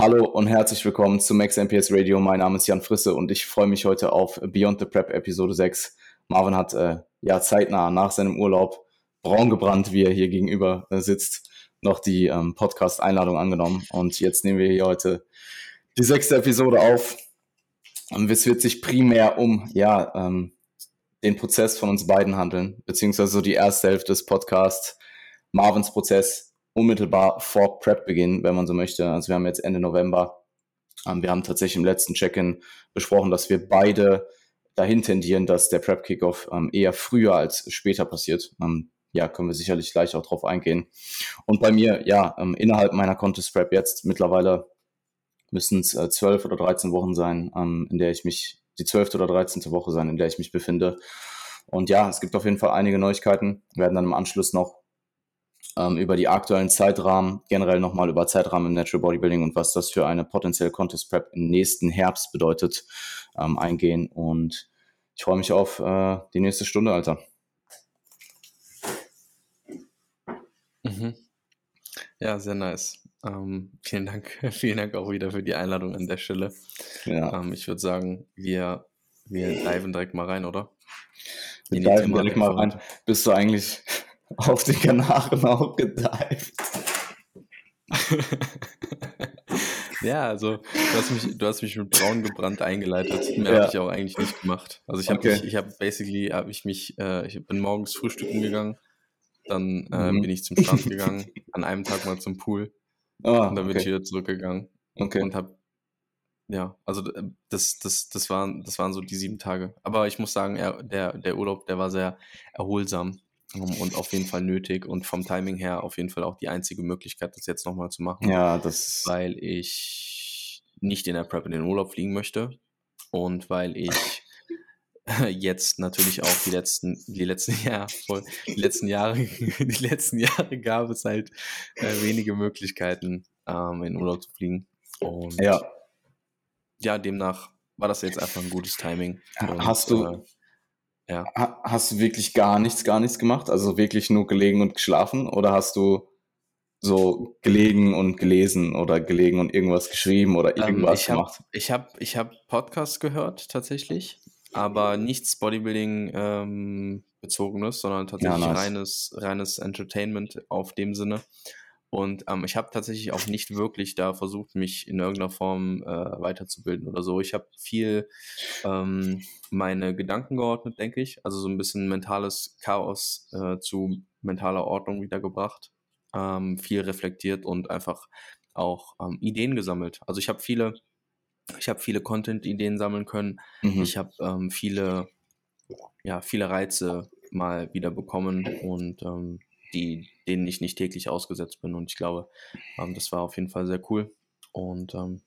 Hallo und herzlich willkommen zu Max MPS Radio. Mein Name ist Jan Frisse und ich freue mich heute auf Beyond the Prep Episode 6. Marvin hat äh, ja zeitnah nach seinem Urlaub braun gebrannt, wie er hier gegenüber äh, sitzt, noch die ähm, Podcast-Einladung angenommen. Und jetzt nehmen wir hier heute die sechste Episode auf. Und es wird sich primär um ja, ähm, den Prozess von uns beiden handeln, beziehungsweise so die erste Hälfte des Podcasts, Marvins Prozess unmittelbar vor Prep-Beginn, wenn man so möchte. Also wir haben jetzt Ende November. Ähm, wir haben tatsächlich im letzten Check-in besprochen, dass wir beide dahin tendieren, dass der Prep-Kickoff ähm, eher früher als später passiert. Ähm, ja, können wir sicherlich gleich auch drauf eingehen. Und bei mir, ja, ähm, innerhalb meiner Contest Prep jetzt mittlerweile müssen es äh, zwölf oder dreizehn Wochen sein, ähm, in der ich mich, die zwölfte oder dreizehnte Woche sein, in der ich mich befinde. Und ja, es gibt auf jeden Fall einige Neuigkeiten. Wir werden dann im Anschluss noch ähm, über die aktuellen Zeitrahmen, generell nochmal über Zeitrahmen im Natural Bodybuilding und was das für eine potenzielle Contest Prep im nächsten Herbst bedeutet, ähm, eingehen. Und ich freue mich auf äh, die nächste Stunde, Alter. Mhm. Ja, sehr nice. Ähm, vielen Dank, vielen Dank auch wieder für die Einladung an der Stelle. Ja. Ähm, ich würde sagen, wir, wir diven direkt mal rein, oder? Wir diven direkt mal rein. Bist du eigentlich auf den Kanaren auch gedived. ja, also du hast, mich, du hast mich mit braun gebrannt eingeleitet. Mehr ja. habe ich auch eigentlich nicht gemacht. Also ich habe okay. ich habe basically habe ich mich äh, ich bin morgens frühstücken gegangen, dann äh, mhm. bin ich zum Strand gegangen, an einem Tag mal zum Pool oh, und dann bin okay. ich wieder zurückgegangen okay. und habe ja, also das, das, das, waren, das waren so die sieben Tage. Aber ich muss sagen, er, der, der Urlaub, der war sehr erholsam und auf jeden Fall nötig und vom Timing her auf jeden Fall auch die einzige Möglichkeit, das jetzt nochmal zu machen. Ja, das. Weil ich nicht in der Prep in den Urlaub fliegen möchte und weil ich jetzt natürlich auch die letzten, die letzten Jahre, voll, die letzten Jahre, die letzten Jahre gab es halt äh, wenige Möglichkeiten, ähm, in Urlaub zu fliegen. Und ja. ja, demnach war das jetzt einfach ein gutes Timing. Und, Hast du, äh, ja. Hast du wirklich gar nichts, gar nichts gemacht? Also wirklich nur gelegen und geschlafen? Oder hast du so gelegen und gelesen oder gelegen und irgendwas geschrieben oder ähm, irgendwas ähm, ich gemacht? Hab, ich habe ich hab Podcasts gehört tatsächlich, aber nichts Bodybuilding ähm, bezogenes, sondern tatsächlich ja, nice. reines, reines Entertainment auf dem Sinne. Und ähm, ich habe tatsächlich auch nicht wirklich da versucht, mich in irgendeiner Form äh, weiterzubilden oder so. Ich habe viel ähm, meine Gedanken geordnet, denke ich. Also so ein bisschen mentales Chaos äh, zu mentaler Ordnung wiedergebracht. Ähm, viel reflektiert und einfach auch ähm, Ideen gesammelt. Also ich habe viele, ich habe viele Content-Ideen sammeln können. Mhm. Ich habe ähm, viele, ja, viele Reize mal wieder bekommen und ähm, die, denen ich nicht täglich ausgesetzt bin. Und ich glaube, ähm, das war auf jeden Fall sehr cool. Und ähm,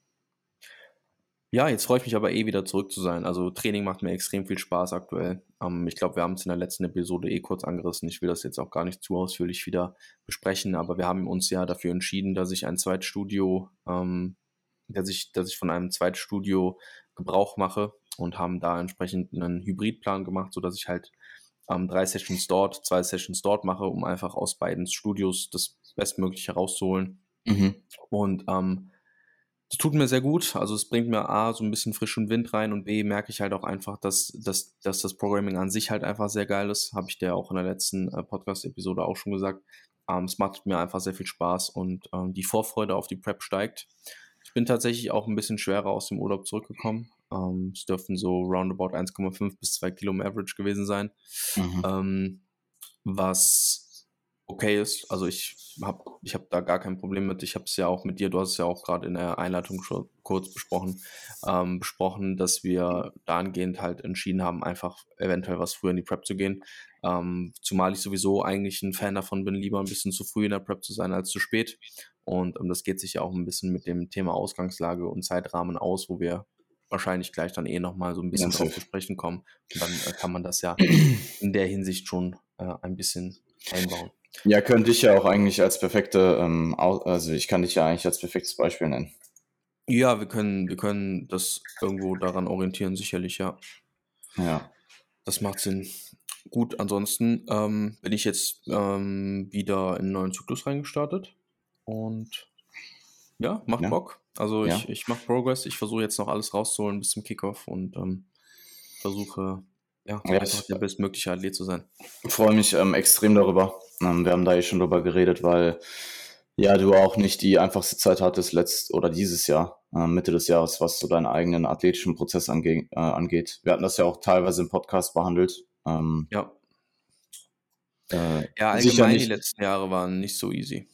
ja, jetzt freue ich mich aber eh wieder zurück zu sein. Also Training macht mir extrem viel Spaß aktuell. Ähm, ich glaube, wir haben es in der letzten Episode eh kurz angerissen. Ich will das jetzt auch gar nicht zu ausführlich wieder besprechen, aber wir haben uns ja dafür entschieden, dass ich ein Zweitstudio, ähm, dass ich, dass ich von einem Zweitstudio Gebrauch mache und haben da entsprechend einen Hybridplan gemacht, sodass ich halt ähm, drei Sessions dort, zwei Sessions dort mache, um einfach aus beiden Studios das Bestmögliche rauszuholen. Mhm. Und ähm, das tut mir sehr gut. Also es bringt mir A, so ein bisschen frischen Wind rein und B, merke ich halt auch einfach, dass, dass, dass das Programming an sich halt einfach sehr geil ist. Habe ich dir auch in der letzten äh, Podcast-Episode auch schon gesagt. Ähm, es macht mir einfach sehr viel Spaß und ähm, die Vorfreude auf die Prep steigt. Ich bin tatsächlich auch ein bisschen schwerer aus dem Urlaub zurückgekommen. Ähm, es dürften so roundabout 1,5 bis 2 Kilo im Average gewesen sein. Mhm. Ähm, was okay ist. Also ich habe ich hab da gar kein Problem mit. Ich habe es ja auch mit dir, du hast es ja auch gerade in der Einleitung schon kurz besprochen, ähm, besprochen, dass wir dahingehend halt entschieden haben, einfach eventuell was früher in die Prep zu gehen. Ähm, zumal ich sowieso eigentlich ein Fan davon bin, lieber ein bisschen zu früh in der Prep zu sein als zu spät. Und ähm, das geht sich ja auch ein bisschen mit dem Thema Ausgangslage und Zeitrahmen aus, wo wir wahrscheinlich gleich dann eh nochmal so ein bisschen ja, drauf zu sprechen kommen. Und dann äh, kann man das ja in der Hinsicht schon äh, ein bisschen einbauen. Ja, könnte ich ja auch eigentlich als perfekte, ähm, also ich kann dich ja eigentlich als perfektes Beispiel nennen. Ja, wir können, wir können das irgendwo daran orientieren, sicherlich, ja. Ja. Das macht Sinn. Gut, ansonsten ähm, bin ich jetzt ähm, wieder in einen neuen Zyklus reingestartet und ja, macht ja. Bock. Also ja. ich, ich mache Progress, ich versuche jetzt noch alles rauszuholen bis zum Kickoff und ähm, versuche ja, ja einfach der bestmögliche Athlet zu sein. Ich freue mich ähm, extrem darüber. Ähm, wir haben da eh schon drüber geredet, weil ja, du auch nicht die einfachste Zeit hattest letzt oder dieses Jahr, äh, Mitte des Jahres, was so deinen eigenen athletischen Prozess ange äh, angeht. Wir hatten das ja auch teilweise im Podcast behandelt. Ähm, ja. Äh, ja, allgemein die letzten Jahre waren nicht so easy.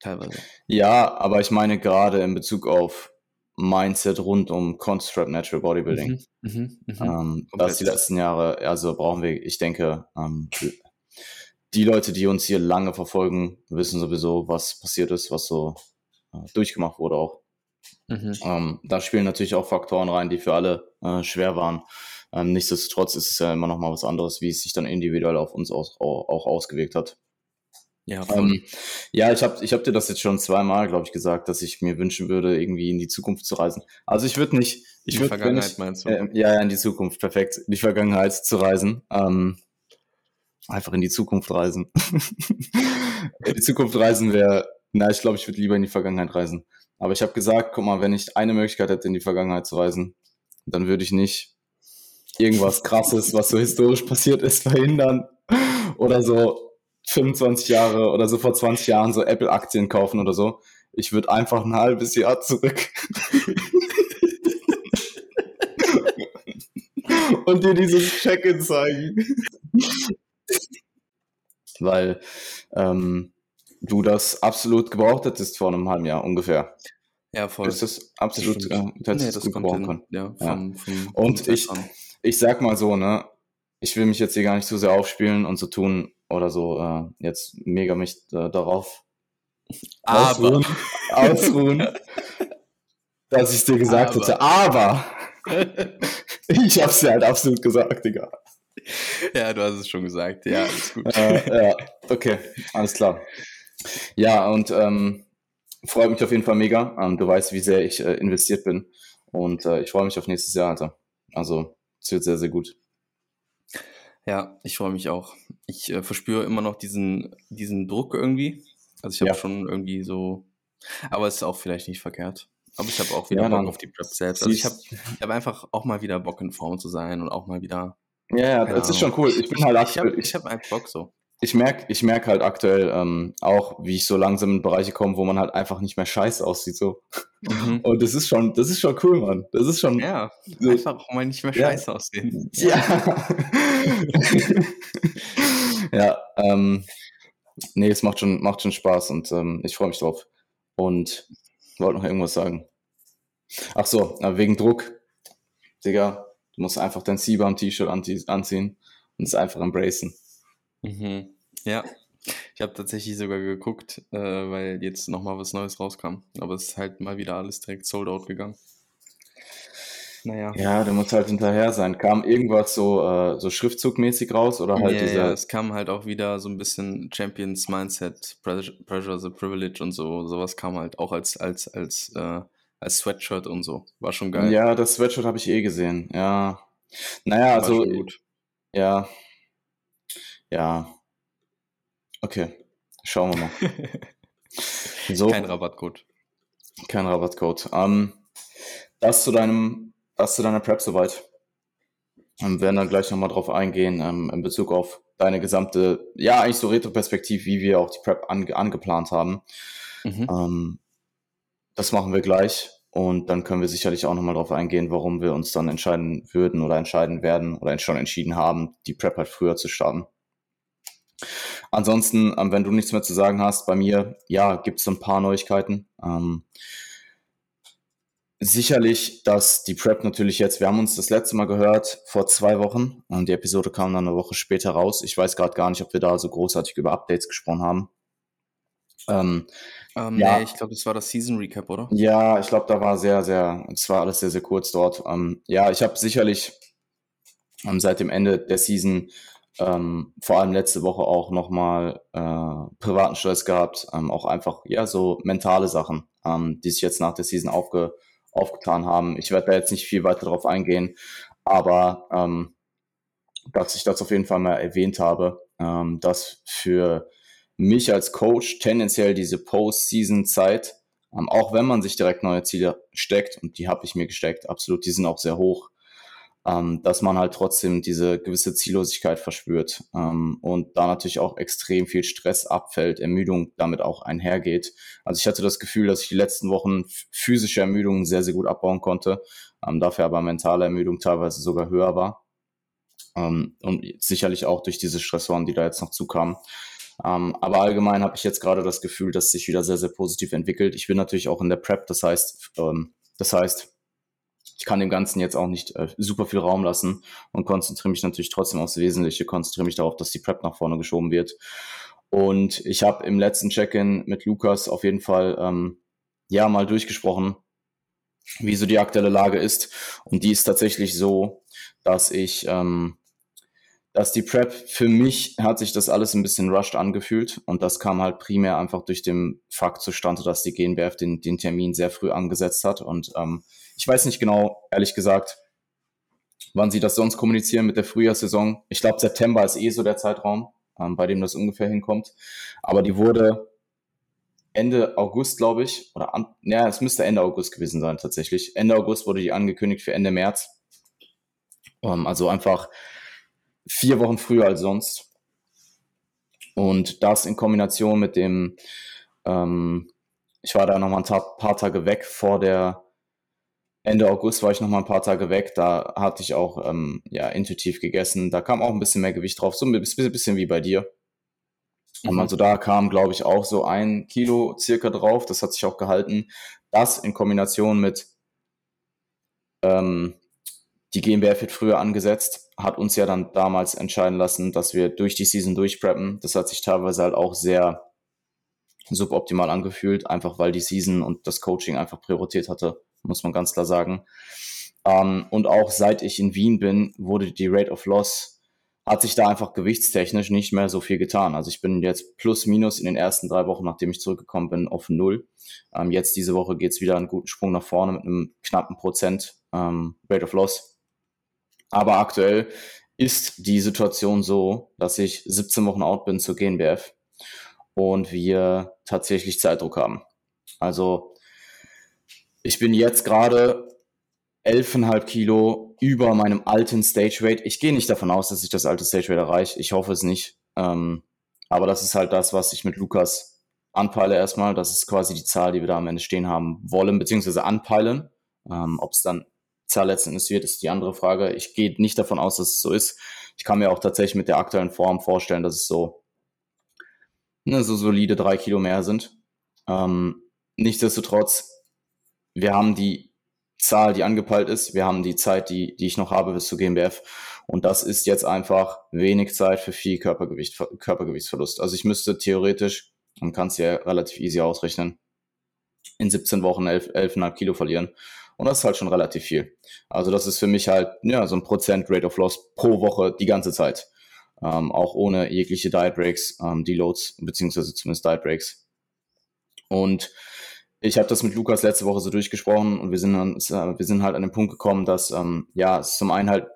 Teilweise. Ja, aber ich meine gerade in Bezug auf Mindset rund um Construct Natural Bodybuilding. Mhm, mh, mh. Ähm, dass die letzten Jahre, also brauchen wir, ich denke, ähm, die Leute, die uns hier lange verfolgen, wissen sowieso, was passiert ist, was so äh, durchgemacht wurde auch. Mhm. Ähm, da spielen natürlich auch Faktoren rein, die für alle äh, schwer waren. Ähm, nichtsdestotrotz ist es ja immer noch mal was anderes, wie es sich dann individuell auf uns auch, auch ausgewirkt hat. Ja, ähm, ja, ich habe ich hab dir das jetzt schon zweimal, glaube ich, gesagt, dass ich mir wünschen würde, irgendwie in die Zukunft zu reisen. Also ich würde nicht, ich würde Vergangenheit ich, meinst du? Äh, ja, ja, in die Zukunft, perfekt, in die Vergangenheit zu reisen. Ähm, einfach in die Zukunft reisen. in die Zukunft reisen wäre, na, ich glaube, ich würde lieber in die Vergangenheit reisen. Aber ich habe gesagt, guck mal, wenn ich eine Möglichkeit hätte, in die Vergangenheit zu reisen, dann würde ich nicht irgendwas Krasses, was so historisch passiert ist, verhindern oder so 25 Jahre oder so vor 20 Jahren so Apple-Aktien kaufen oder so. Ich würde einfach ein halbes Jahr zurück. und dir dieses Check-in zeigen. Weil ähm, du das absolut gebraucht hättest vor einem halben Jahr ungefähr. Ja, voll. Das ist absolut, das, äh, nee, das gut gebrauchen können. Ja, vom, ja. Vom, und ich, ich sag mal so, ne, ich will mich jetzt hier gar nicht zu sehr aufspielen und so tun oder so äh, jetzt mega mich äh, darauf aber. ausruhen, ausruhen dass ich dir gesagt aber. hätte, aber ich hab's dir halt absolut gesagt, Digga. Ja, du hast es schon gesagt, ja, alles gut. Äh, ja, okay, alles klar. Ja, und ähm, freut mich auf jeden Fall mega. Ähm, du weißt, wie sehr ich äh, investiert bin. Und äh, ich freue mich auf nächstes Jahr, Alter. Also, es wird sehr, sehr gut. Ja, ich freue mich auch. Ich äh, verspüre immer noch diesen, diesen Druck irgendwie. Also ich habe ja. schon irgendwie so, aber es ist auch vielleicht nicht verkehrt. Aber ich habe auch wieder ja, Bock auf die Prep selbst. Also ich habe ich hab einfach auch mal wieder Bock in Form zu sein und auch mal wieder. Ja, ja, das ist schon cool. Ich bin halt. Ich habe hab einfach Bock so. Ich merke ich merk halt aktuell ähm, auch, wie ich so langsam in Bereiche komme, wo man halt einfach nicht mehr scheiße aussieht. so. Mhm. Und das ist schon, das ist schon cool, Mann. Das ist schon. Ja, so, einfach auch mal nicht mehr scheiße ja. aussehen. Ja. ja, ähm, nee, es macht schon, macht schon Spaß und ähm, ich freue mich drauf. Und wollte noch irgendwas sagen. Ach so, wegen Druck. Digga, du musst einfach dein C-Bahn-T-Shirt anziehen und es einfach embracen. Mhm. Ja, ich habe tatsächlich sogar geguckt, äh, weil jetzt nochmal was Neues rauskam. Aber es ist halt mal wieder alles direkt sold out gegangen. Naja. Ja, du musst halt hinterher sein. Kam irgendwas so, äh, so schriftzugmäßig raus oder halt ja, dieser. Ja, es kam halt auch wieder so ein bisschen Champions Mindset, Pressure, the Privilege und so. Sowas kam halt auch als, als, als, äh, als Sweatshirt und so. War schon geil. Ja, das Sweatshirt habe ich eh gesehen. Ja. Naja, War also. Ja. Ja. Okay. Schauen wir mal. so. Kein Rabattcode. Kein Rabattcode. Ähm, das zu deinem das zu deiner Prep soweit. Wir werden dann gleich nochmal drauf eingehen, ähm, in Bezug auf deine gesamte, ja, eigentlich so Retroperspektiv, wie wir auch die Prep ange angeplant haben. Mhm. Ähm, das machen wir gleich und dann können wir sicherlich auch nochmal drauf eingehen, warum wir uns dann entscheiden würden oder entscheiden werden oder schon entschieden haben, die Prep halt früher zu starten. Ansonsten, ähm, wenn du nichts mehr zu sagen hast, bei mir, ja, gibt es ein paar Neuigkeiten. Ähm, sicherlich, dass die Prep natürlich jetzt, wir haben uns das letzte Mal gehört vor zwei Wochen und die Episode kam dann eine Woche später raus. Ich weiß gerade gar nicht, ob wir da so großartig über Updates gesprochen haben. Ähm, ähm, ja, nee, ich glaube, das war das Season Recap, oder? Ja, ich glaube, da war sehr, sehr, es war alles sehr, sehr kurz dort. Ähm, ja, ich habe sicherlich ähm, seit dem Ende der Season ähm, vor allem letzte Woche auch nochmal äh, privaten Stress gehabt, ähm, auch einfach, ja, so mentale Sachen, ähm, die sich jetzt nach der Season aufge, aufgetan haben. Ich werde da jetzt nicht viel weiter drauf eingehen, aber ähm, dass ich das auf jeden Fall mal erwähnt habe, ähm, dass für mich als Coach tendenziell diese Post-Season-Zeit Ähm, auch wenn man sich direkt neue Ziele steckt, und die habe ich mir gesteckt, absolut, die sind auch sehr hoch, ähm, dass man halt trotzdem diese gewisse Ziellosigkeit verspürt ähm, und da natürlich auch extrem viel Stress abfällt, Ermüdung damit auch einhergeht. Also ich hatte das Gefühl, dass ich die letzten Wochen physische Ermüdung sehr, sehr gut abbauen konnte, ähm, dafür aber mentale Ermüdung teilweise sogar höher war. Ähm, und sicherlich auch durch diese Stressoren, die da jetzt noch zukamen. Ähm, aber allgemein habe ich jetzt gerade das Gefühl, dass sich wieder sehr, sehr positiv entwickelt. Ich bin natürlich auch in der Prep, das heißt, ähm, das heißt, ich kann dem Ganzen jetzt auch nicht äh, super viel Raum lassen und konzentriere mich natürlich trotzdem aufs Wesentliche, konzentriere mich darauf, dass die Prep nach vorne geschoben wird. Und ich habe im letzten Check-in mit Lukas auf jeden Fall ähm, ja mal durchgesprochen, wie so die aktuelle Lage ist. Und die ist tatsächlich so, dass ich ähm, dass die Prep für mich hat sich das alles ein bisschen rushed angefühlt und das kam halt primär einfach durch den Fakt zustande, dass die GNBF den, den Termin sehr früh angesetzt hat und ähm, ich weiß nicht genau, ehrlich gesagt, wann sie das sonst kommunizieren mit der Frühjahrssaison. Ich glaube, September ist eh so der Zeitraum, ähm, bei dem das ungefähr hinkommt, aber die wurde Ende August, glaube ich, oder an, ja, es müsste Ende August gewesen sein tatsächlich. Ende August wurde die angekündigt für Ende März. Ähm, also einfach vier Wochen früher als sonst. Und das in Kombination mit dem, ähm, ich war da nochmal ein paar Tage weg vor der, Ende August war ich nochmal ein paar Tage weg, da hatte ich auch ähm, ja, intuitiv gegessen, da kam auch ein bisschen mehr Gewicht drauf, so ein bisschen, bisschen wie bei dir. Mhm. Also da kam, glaube ich, auch so ein Kilo circa drauf, das hat sich auch gehalten. Das in Kombination mit ähm, die GmbF wird früher angesetzt, hat uns ja dann damals entscheiden lassen, dass wir durch die Season durchpreppen. Das hat sich teilweise halt auch sehr suboptimal angefühlt, einfach weil die Season und das Coaching einfach Priorität hatte, muss man ganz klar sagen. Ähm, und auch seit ich in Wien bin, wurde die Rate of Loss, hat sich da einfach gewichtstechnisch nicht mehr so viel getan. Also ich bin jetzt plus minus in den ersten drei Wochen, nachdem ich zurückgekommen bin, auf Null. Ähm, jetzt diese Woche geht's wieder einen guten Sprung nach vorne mit einem knappen Prozent ähm, Rate of Loss. Aber aktuell ist die Situation so, dass ich 17 Wochen out bin zur GNBF und wir tatsächlich Zeitdruck haben. Also ich bin jetzt gerade 11,5 Kilo über meinem alten Stage Weight. Ich gehe nicht davon aus, dass ich das alte Stage Weight erreiche. Ich hoffe es nicht. Ähm, aber das ist halt das, was ich mit Lukas anpeile erstmal. Das ist quasi die Zahl, die wir da am Ende stehen haben wollen, beziehungsweise anpeilen. Ähm, Ob es dann Zahl letzten Endes wird, ist die andere Frage. Ich gehe nicht davon aus, dass es so ist. Ich kann mir auch tatsächlich mit der aktuellen Form vorstellen, dass es so, ne, so solide drei Kilo mehr sind. Ähm, nichtsdestotrotz, wir haben die Zahl, die angepeilt ist. Wir haben die Zeit, die, die ich noch habe bis zu GmbF. Und das ist jetzt einfach wenig Zeit für viel Körpergewicht, Körpergewichtsverlust. Also ich müsste theoretisch, man kann es ja relativ easy ausrechnen, in 17 Wochen 11, 11,5 Kilo verlieren. Und das ist halt schon relativ viel. Also das ist für mich halt ja, so ein Prozent Rate of Loss pro Woche die ganze Zeit. Ähm, auch ohne jegliche Diet Breaks, ähm, Deloads, beziehungsweise zumindest Diet Breaks. Und ich habe das mit Lukas letzte Woche so durchgesprochen und wir sind, dann, wir sind halt an den Punkt gekommen, dass ähm, ja, es zum einen halt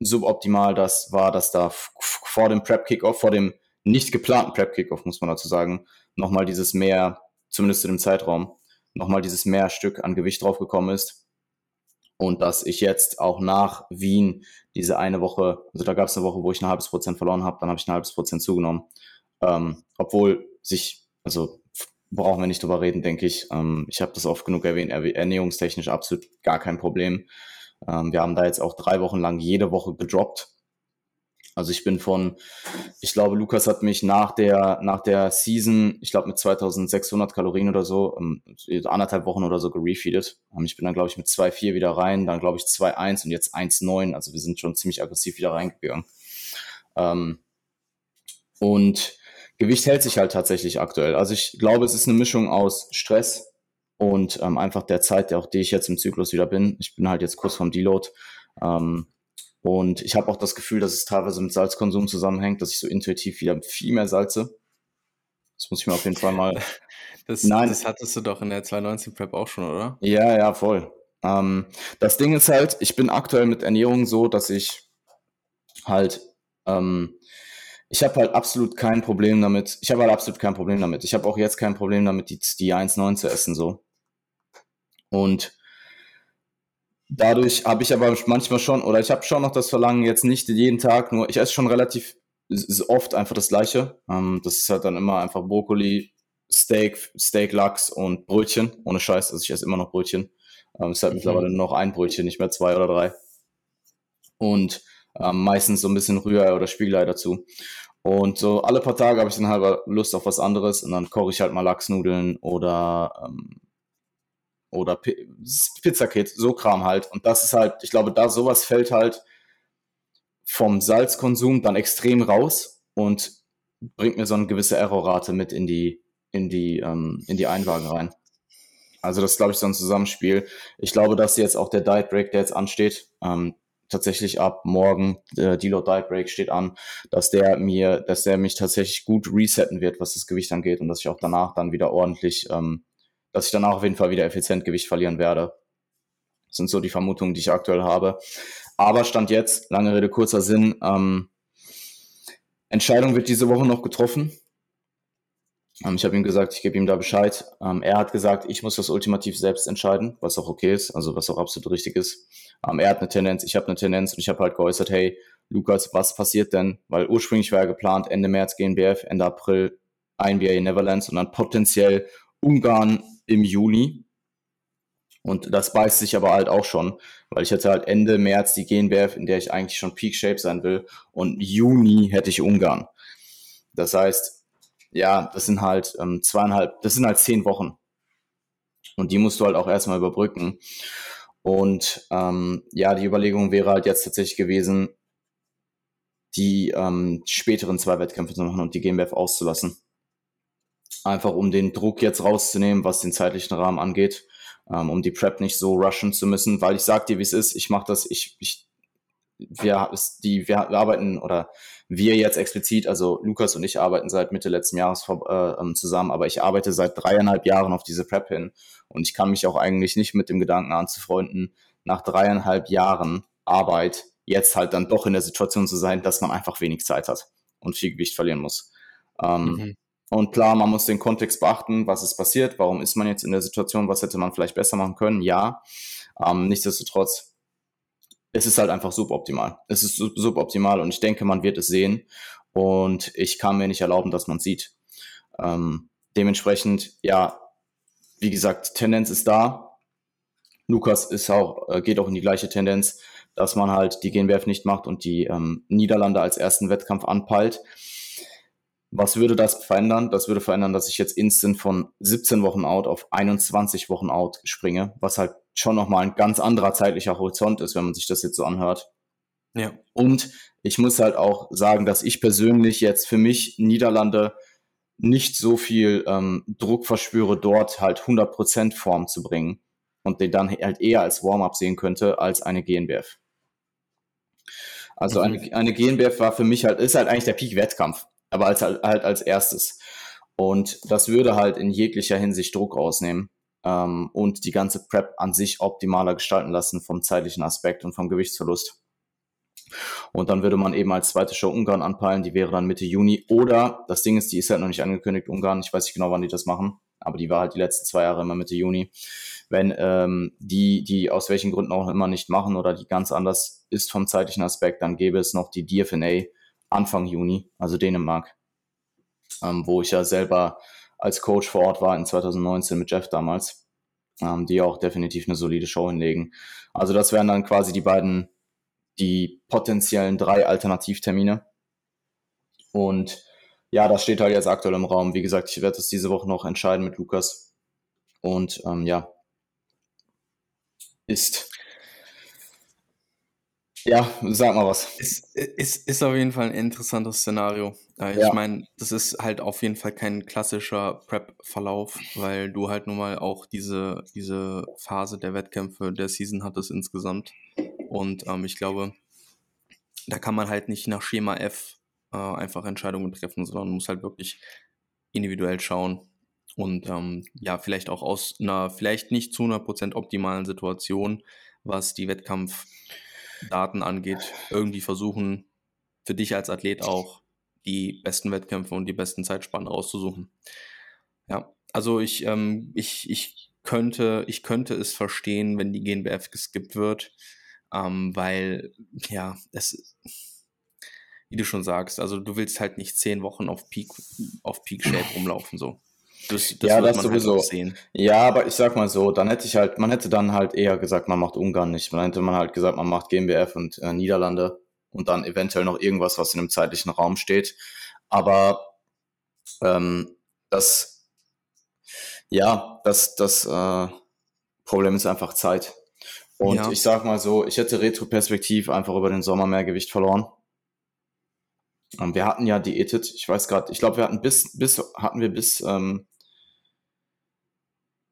suboptimal das war, dass da vor dem Prep-Kickoff, vor dem nicht geplanten Prep-Kickoff, muss man dazu sagen, nochmal dieses mehr, zumindest in dem Zeitraum, nochmal dieses mehr Stück an Gewicht draufgekommen ist und dass ich jetzt auch nach Wien diese eine Woche, also da gab es eine Woche, wo ich ein halbes Prozent verloren habe, dann habe ich ein halbes Prozent zugenommen. Ähm, obwohl sich, also brauchen wir nicht drüber reden, denke ich. Ähm, ich habe das oft genug erwähnt, ernährungstechnisch absolut gar kein Problem. Ähm, wir haben da jetzt auch drei Wochen lang jede Woche gedroppt. Also ich bin von, ich glaube, Lukas hat mich nach der, nach der Season, ich glaube mit 2600 Kalorien oder so, um, ähm, anderthalb Wochen oder so gerefeedet. Ähm, ich bin dann, glaube ich, mit 2,4 wieder rein, dann, glaube ich, 2,1 und jetzt 1,9. Also wir sind schon ziemlich aggressiv wieder reingegangen. Ähm, und Gewicht hält sich halt tatsächlich aktuell. Also ich glaube, es ist eine Mischung aus Stress und ähm, einfach der Zeit, auch die ich jetzt im Zyklus wieder bin. Ich bin halt jetzt kurz vom Deload. Ähm, und ich habe auch das Gefühl, dass es teilweise mit Salzkonsum zusammenhängt, dass ich so intuitiv wieder viel mehr salze. Das muss ich mir auf jeden Fall mal. Das, Nein. das hattest du doch in der 219 Prep auch schon, oder? Ja, ja, voll. Ähm, das Ding ist halt, ich bin aktuell mit Ernährung so, dass ich halt, ähm, ich habe halt absolut kein Problem damit. Ich habe halt absolut kein Problem damit. Ich habe auch jetzt kein Problem damit, die, die 1,9 zu essen so. Und dadurch habe ich aber manchmal schon, oder ich habe schon noch das Verlangen, jetzt nicht jeden Tag nur, ich esse schon relativ oft einfach das Gleiche. Ähm, das ist halt dann immer einfach Brokkoli, Steak, Steak, Lachs und Brötchen. Ohne Scheiß, also ich esse immer noch Brötchen. Ähm, es ist halt mhm. mittlerweile nur noch ein Brötchen, nicht mehr zwei oder drei. Und ähm, meistens so ein bisschen Rührei oder Spiegelei dazu. Und so alle paar Tage habe ich dann halt Lust auf was anderes und dann koche ich halt mal Lachsnudeln oder ähm, oder P Pizzakit, so Kram halt. Und das ist halt, ich glaube, da sowas fällt halt vom Salzkonsum dann extrem raus und bringt mir so eine gewisse Errorrate mit in die, in die, ähm, in die Einwaage rein. Also das ist, glaube ich, so ein Zusammenspiel. Ich glaube, dass jetzt auch der Diet Break, der jetzt ansteht, ähm, tatsächlich ab morgen, der Deload Diet Break steht an, dass der mir, dass der mich tatsächlich gut resetten wird, was das Gewicht angeht und dass ich auch danach dann wieder ordentlich, ähm, dass ich danach auf jeden Fall wieder effizient Gewicht verlieren werde. Das sind so die Vermutungen, die ich aktuell habe. Aber Stand jetzt, lange Rede, kurzer Sinn, ähm, Entscheidung wird diese Woche noch getroffen. Ähm, ich habe ihm gesagt, ich gebe ihm da Bescheid. Ähm, er hat gesagt, ich muss das ultimativ selbst entscheiden, was auch okay ist, also was auch absolut richtig ist. Ähm, er hat eine Tendenz, ich habe eine Tendenz und ich habe halt geäußert, hey, Lukas, was passiert denn? Weil ursprünglich war ja geplant, Ende März GNBF, Ende April INBA Neverlands und dann potenziell Ungarn im Juni. Und das beißt sich aber halt auch schon, weil ich hätte halt Ende März die GNBF, in der ich eigentlich schon Peak Shape sein will, und Juni hätte ich Ungarn. Das heißt, ja, das sind halt ähm, zweieinhalb, das sind halt zehn Wochen. Und die musst du halt auch erstmal überbrücken. Und ähm, ja, die Überlegung wäre halt jetzt tatsächlich gewesen, die ähm, späteren zwei Wettkämpfe zu machen und die GmbF auszulassen. Einfach um den Druck jetzt rauszunehmen, was den zeitlichen Rahmen angeht ähm, um die Prep nicht so rushen zu müssen, weil ich sag dir, wie es ist, ich mache das, ich, ich, wir, die, wir arbeiten oder wir jetzt explizit, also Lukas und ich arbeiten seit Mitte letzten Jahres äh, ähm, zusammen, aber ich arbeite seit dreieinhalb Jahren auf diese Prep hin und ich kann mich auch eigentlich nicht mit dem Gedanken anzufreunden, nach dreieinhalb Jahren Arbeit jetzt halt dann doch in der Situation zu sein, dass man einfach wenig Zeit hat und viel Gewicht verlieren muss. Ähm, mhm. Und klar, man muss den Kontext beachten, was ist passiert, warum ist man jetzt in der Situation, was hätte man vielleicht besser machen können, ja. Ähm, nichtsdestotrotz, es ist halt einfach suboptimal. Es ist suboptimal und ich denke, man wird es sehen und ich kann mir nicht erlauben, dass man sieht. Ähm, dementsprechend, ja, wie gesagt, Tendenz ist da. Lukas ist auch, äh, geht auch in die gleiche Tendenz, dass man halt die GNBF nicht macht und die ähm, Niederlande als ersten Wettkampf anpeilt. Was würde das verändern? Das würde verändern, dass ich jetzt instant von 17 Wochen out auf 21 Wochen out springe, was halt schon nochmal ein ganz anderer zeitlicher Horizont ist, wenn man sich das jetzt so anhört. Ja. Und ich muss halt auch sagen, dass ich persönlich jetzt für mich Niederlande nicht so viel ähm, Druck verspüre, dort halt 100% Form zu bringen und den dann halt eher als Warm-up sehen könnte als eine GNBF. Also mhm. eine, eine GNBF war für mich halt, ist halt eigentlich der Peak-Wettkampf aber als, halt als erstes. Und das würde halt in jeglicher Hinsicht Druck rausnehmen ähm, und die ganze Prep an sich optimaler gestalten lassen vom zeitlichen Aspekt und vom Gewichtsverlust. Und dann würde man eben als zweite Show Ungarn anpeilen, die wäre dann Mitte Juni. Oder das Ding ist, die ist halt noch nicht angekündigt, Ungarn. Ich weiß nicht genau, wann die das machen, aber die war halt die letzten zwei Jahre immer Mitte Juni. Wenn ähm, die, die aus welchen Gründen auch immer nicht machen oder die ganz anders ist vom zeitlichen Aspekt, dann gäbe es noch die DFNA, Anfang Juni, also Dänemark, ähm, wo ich ja selber als Coach vor Ort war in 2019 mit Jeff damals, ähm, die auch definitiv eine solide Show hinlegen. Also das wären dann quasi die beiden, die potenziellen drei Alternativtermine. Und ja, das steht halt jetzt aktuell im Raum. Wie gesagt, ich werde das diese Woche noch entscheiden mit Lukas. Und ähm, ja, ist ja, sag mal was. Ist, ist, ist auf jeden Fall ein interessantes Szenario. Ich ja. meine, das ist halt auf jeden Fall kein klassischer Prep-Verlauf, weil du halt nun mal auch diese, diese Phase der Wettkämpfe der Season hattest insgesamt. Und ähm, ich glaube, da kann man halt nicht nach Schema F äh, einfach Entscheidungen treffen, sondern muss halt wirklich individuell schauen. Und ähm, ja, vielleicht auch aus einer vielleicht nicht zu 100% optimalen Situation, was die Wettkampf- Daten angeht, irgendwie versuchen, für dich als Athlet auch die besten Wettkämpfe und die besten Zeitspannen rauszusuchen. Ja, also ich, ähm, ich, ich könnte, ich könnte es verstehen, wenn die GNBF geskippt wird, ähm, weil, ja, es, wie du schon sagst, also du willst halt nicht zehn Wochen auf Peak, auf Peak Shape rumlaufen, so. Das, das ja, das halt sowieso. Halt sehen. Ja, aber ich sag mal so, dann hätte ich halt, man hätte dann halt eher gesagt, man macht Ungarn nicht. Dann hätte man halt gesagt, man macht GmbF und äh, Niederlande und dann eventuell noch irgendwas, was in einem zeitlichen Raum steht. Aber ähm, das, ja, das, das äh, Problem ist einfach Zeit. Und ja. ich sag mal so, ich hätte retroperspektiv einfach über den Sommer mehr Gewicht verloren. Und wir hatten ja diätet, ich weiß gerade, ich glaube, wir hatten bis, bis, hatten wir bis, ähm,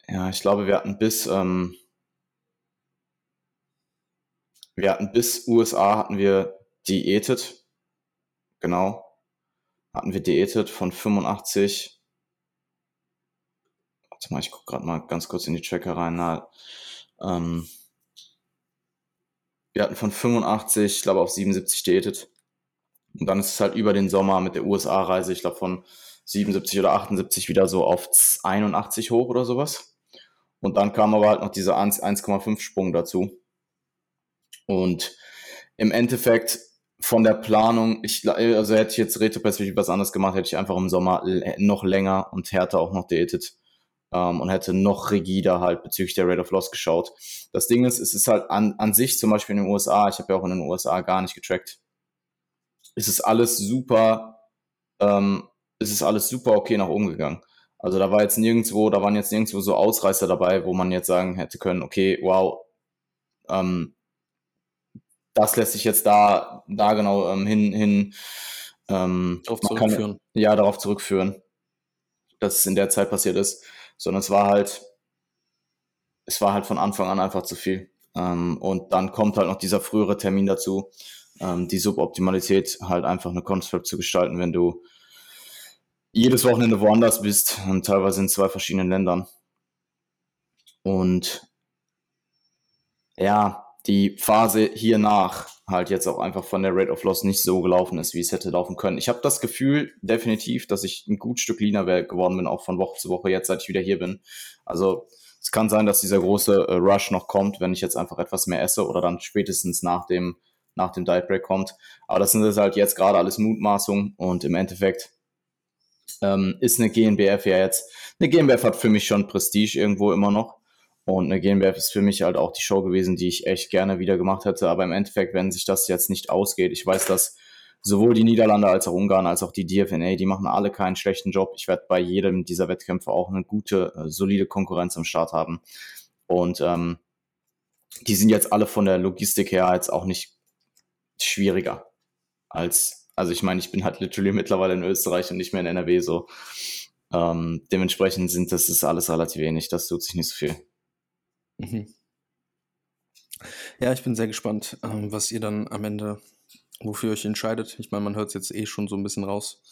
ja, ich glaube, wir hatten bis, ähm, wir hatten bis USA hatten wir diätet, genau, hatten wir diätet von 85, warte mal, ich gucke gerade mal ganz kurz in die Tracker rein, na, ähm, wir hatten von 85, ich glaube, auf 77 diätet. Und dann ist es halt über den Sommer mit der USA-Reise, ich glaube, von 77 oder 78 wieder so auf 81 hoch oder sowas. Und dann kam aber halt noch dieser 1,5 Sprung dazu. Und im Endeffekt von der Planung, ich, also hätte ich jetzt retroperspektiv was anderes gemacht, hätte ich einfach im Sommer noch länger und härter auch noch diätet ähm, und hätte noch rigider halt bezüglich der Rate of Loss geschaut. Das Ding ist, es ist halt an, an sich zum Beispiel in den USA, ich habe ja auch in den USA gar nicht getrackt, ist es alles super, ähm, ist es alles super okay nach oben gegangen. Also da war jetzt nirgendwo, da waren jetzt nirgendwo so Ausreißer dabei, wo man jetzt sagen hätte können, okay, wow, ähm, das lässt sich jetzt da, da genau ähm, hin, hin ähm, darauf zurückführen. Kann, ja, darauf zurückführen, dass es in der Zeit passiert ist. Sondern es war halt, es war halt von Anfang an einfach zu viel. Ähm, und dann kommt halt noch dieser frühere Termin dazu, ähm, die Suboptimalität halt einfach eine Construct zu gestalten, wenn du jedes Wochenende woanders bist und teilweise in zwei verschiedenen Ländern. Und ja, die Phase hier nach halt jetzt auch einfach von der Rate of Loss nicht so gelaufen ist, wie es hätte laufen können. Ich habe das Gefühl definitiv, dass ich ein gut Stück leaner geworden bin, auch von Woche zu Woche jetzt, seit ich wieder hier bin. Also es kann sein, dass dieser große äh, Rush noch kommt, wenn ich jetzt einfach etwas mehr esse oder dann spätestens nach dem nach dem Diet Break kommt. Aber das sind jetzt halt jetzt gerade alles Mutmaßungen und im Endeffekt ähm, ist eine GNBF ja jetzt, eine GNBF hat für mich schon Prestige irgendwo immer noch. Und eine GNBF ist für mich halt auch die Show gewesen, die ich echt gerne wieder gemacht hätte. Aber im Endeffekt, wenn sich das jetzt nicht ausgeht, ich weiß, dass sowohl die Niederlande als auch Ungarn als auch die DFNA, die machen alle keinen schlechten Job. Ich werde bei jedem dieser Wettkämpfe auch eine gute, äh, solide Konkurrenz am Start haben. Und ähm, die sind jetzt alle von der Logistik her jetzt auch nicht schwieriger als, also ich meine, ich bin halt literally mittlerweile in Österreich und nicht mehr in NRW so. Ähm, dementsprechend sind das ist alles relativ wenig, das tut sich nicht so viel. Mhm. Ja, ich bin sehr gespannt, ähm, was ihr dann am Ende, wofür ihr euch entscheidet. Ich meine, man hört es jetzt eh schon so ein bisschen raus.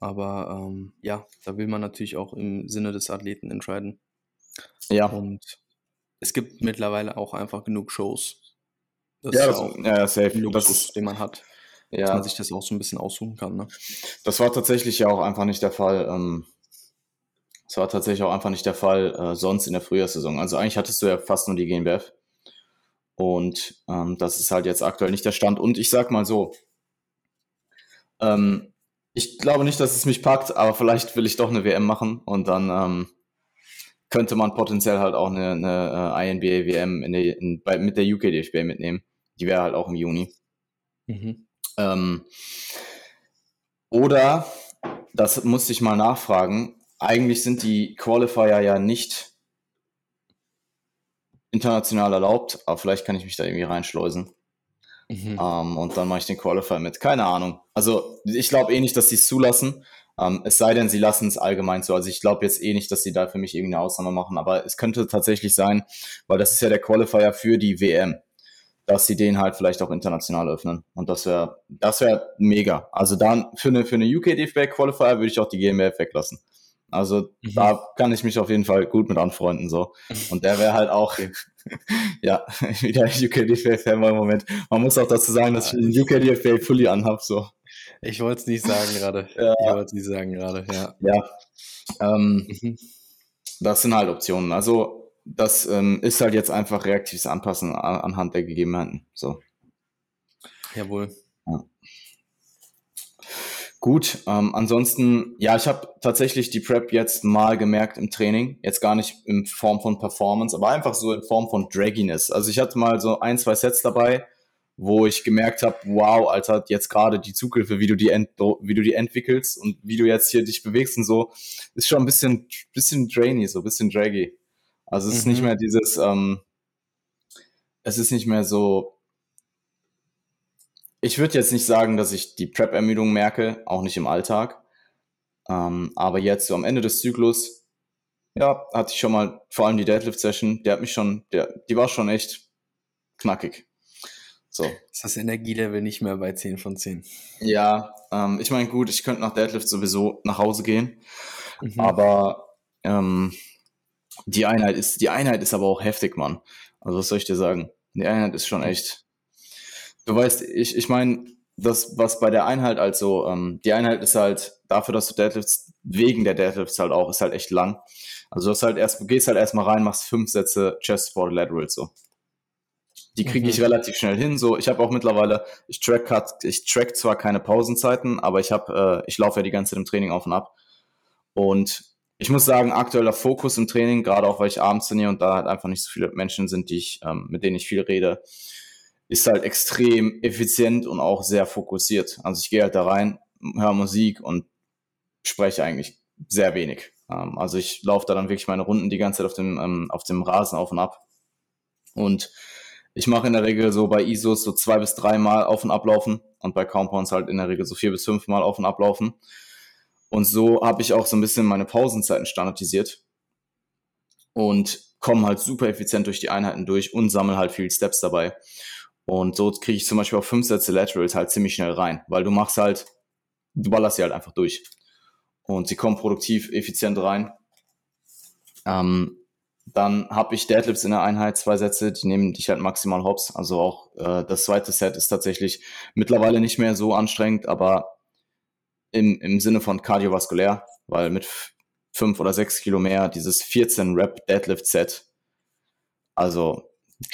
Aber ähm, ja, da will man natürlich auch im Sinne des Athleten entscheiden. Ja. Und es gibt mittlerweile auch einfach genug Shows, das ja, ist auch ja, safe. Luxus, das, den man hat. Ja. Dass man sich das auch so ein bisschen aussuchen kann. Ne? Das war tatsächlich ja auch einfach nicht der Fall. Ähm, das war tatsächlich auch einfach nicht der Fall äh, sonst in der Frühjahrssaison. Also eigentlich hattest du ja fast nur die GmbF. Und ähm, das ist halt jetzt aktuell nicht der Stand. Und ich sag mal so, ähm, ich glaube nicht, dass es mich packt, aber vielleicht will ich doch eine WM machen und dann ähm, könnte man potenziell halt auch eine, eine uh, INBA WM in der, in, bei, mit der UK DFB mitnehmen. Die wäre halt auch im Juni. Mhm. Ähm, oder, das musste ich mal nachfragen, eigentlich sind die Qualifier ja nicht international erlaubt, aber vielleicht kann ich mich da irgendwie reinschleusen. Mhm. Ähm, und dann mache ich den Qualifier mit. Keine Ahnung. Also ich glaube eh nicht, dass sie es zulassen. Ähm, es sei denn, sie lassen es allgemein so. Also ich glaube jetzt eh nicht, dass sie da für mich irgendeine Ausnahme machen, aber es könnte tatsächlich sein, weil das ist ja der Qualifier für die WM dass sie den halt vielleicht auch international öffnen. Und das wäre das wäre mega. Also dann für eine, für eine UK DFB Qualifier würde ich auch die GmbF weglassen. Also mhm. da kann ich mich auf jeden Fall gut mit anfreunden so. Und der wäre halt auch ja wieder UK DFB Fan im Moment. Man muss auch dazu sagen, dass ich den UK DFB Fully anhab so. Ich wollte es nicht sagen gerade. Ja. Ich wollte es nicht sagen gerade. Ja. Ja. Ähm, mhm. Das sind halt Optionen. Also das ähm, ist halt jetzt einfach reaktives Anpassen an, anhand der Gegebenheiten. So. Jawohl. Ja. Gut, ähm, ansonsten, ja, ich habe tatsächlich die Prep jetzt mal gemerkt im Training, jetzt gar nicht in Form von Performance, aber einfach so in Form von Dragginess. Also ich hatte mal so ein, zwei Sets dabei, wo ich gemerkt habe, wow, Alter, jetzt gerade die Zughilfe, wie du die, ent wie du die entwickelst und wie du jetzt hier dich bewegst und so, ist schon ein bisschen, bisschen drainy, so ein bisschen draggy. Also es mhm. ist nicht mhm. mehr dieses, ähm, es ist nicht mehr so, ich würde jetzt nicht sagen, dass ich die Prep-Ermüdung merke, auch nicht im Alltag. Ähm, aber jetzt so am Ende des Zyklus, ja, hatte ich schon mal, vor allem die Deadlift-Session, der hat mich schon, der, die war schon echt knackig. So. Ist das Energielevel nicht mehr bei 10 von 10? Ja, ähm, ich meine, gut, ich könnte nach Deadlift sowieso nach Hause gehen, mhm. aber ähm, die Einheit ist, die Einheit ist aber auch heftig, Mann. Also was soll ich dir sagen? Die Einheit ist schon echt. Du weißt, ich, ich meine, das, was bei der Einheit also, ähm, die Einheit ist halt dafür, dass du Deadlifts, wegen der Deadlifts halt auch, ist halt echt lang. Also du hast halt erst, du gehst halt erstmal rein, machst fünf Sätze Chest for Lateral so. Die kriege ich mhm. relativ schnell hin. So, ich habe auch mittlerweile, ich track ich track zwar keine Pausenzeiten, aber ich habe, äh, ich laufe ja die ganze Zeit im Training auf und ab. Und ich muss sagen, aktueller Fokus im Training, gerade auch weil ich abends trainiere und da halt einfach nicht so viele Menschen sind, die ich, ähm, mit denen ich viel rede, ist halt extrem effizient und auch sehr fokussiert. Also ich gehe halt da rein, höre Musik und spreche eigentlich sehr wenig. Ähm, also ich laufe da dann wirklich meine Runden die ganze Zeit auf dem, ähm, auf dem Rasen auf und ab. Und ich mache in der Regel so bei ISOs so zwei bis drei Mal auf und ablaufen und bei Compounds halt in der Regel so vier bis fünf Mal auf und ablaufen. Und so habe ich auch so ein bisschen meine Pausenzeiten standardisiert und komme halt super effizient durch die Einheiten durch und sammle halt viel Steps dabei. Und so kriege ich zum Beispiel auch fünf Sätze Laterals halt ziemlich schnell rein, weil du machst halt, du ballerst sie halt einfach durch. Und sie kommen produktiv, effizient rein. Ähm, dann habe ich Deadlifts in der Einheit, zwei Sätze, die nehmen dich halt maximal hops. Also auch äh, das zweite Set ist tatsächlich mittlerweile nicht mehr so anstrengend, aber im, im Sinne von kardiovaskulär, weil mit fünf oder sechs Kilo mehr dieses 14 Rep Deadlift Set, also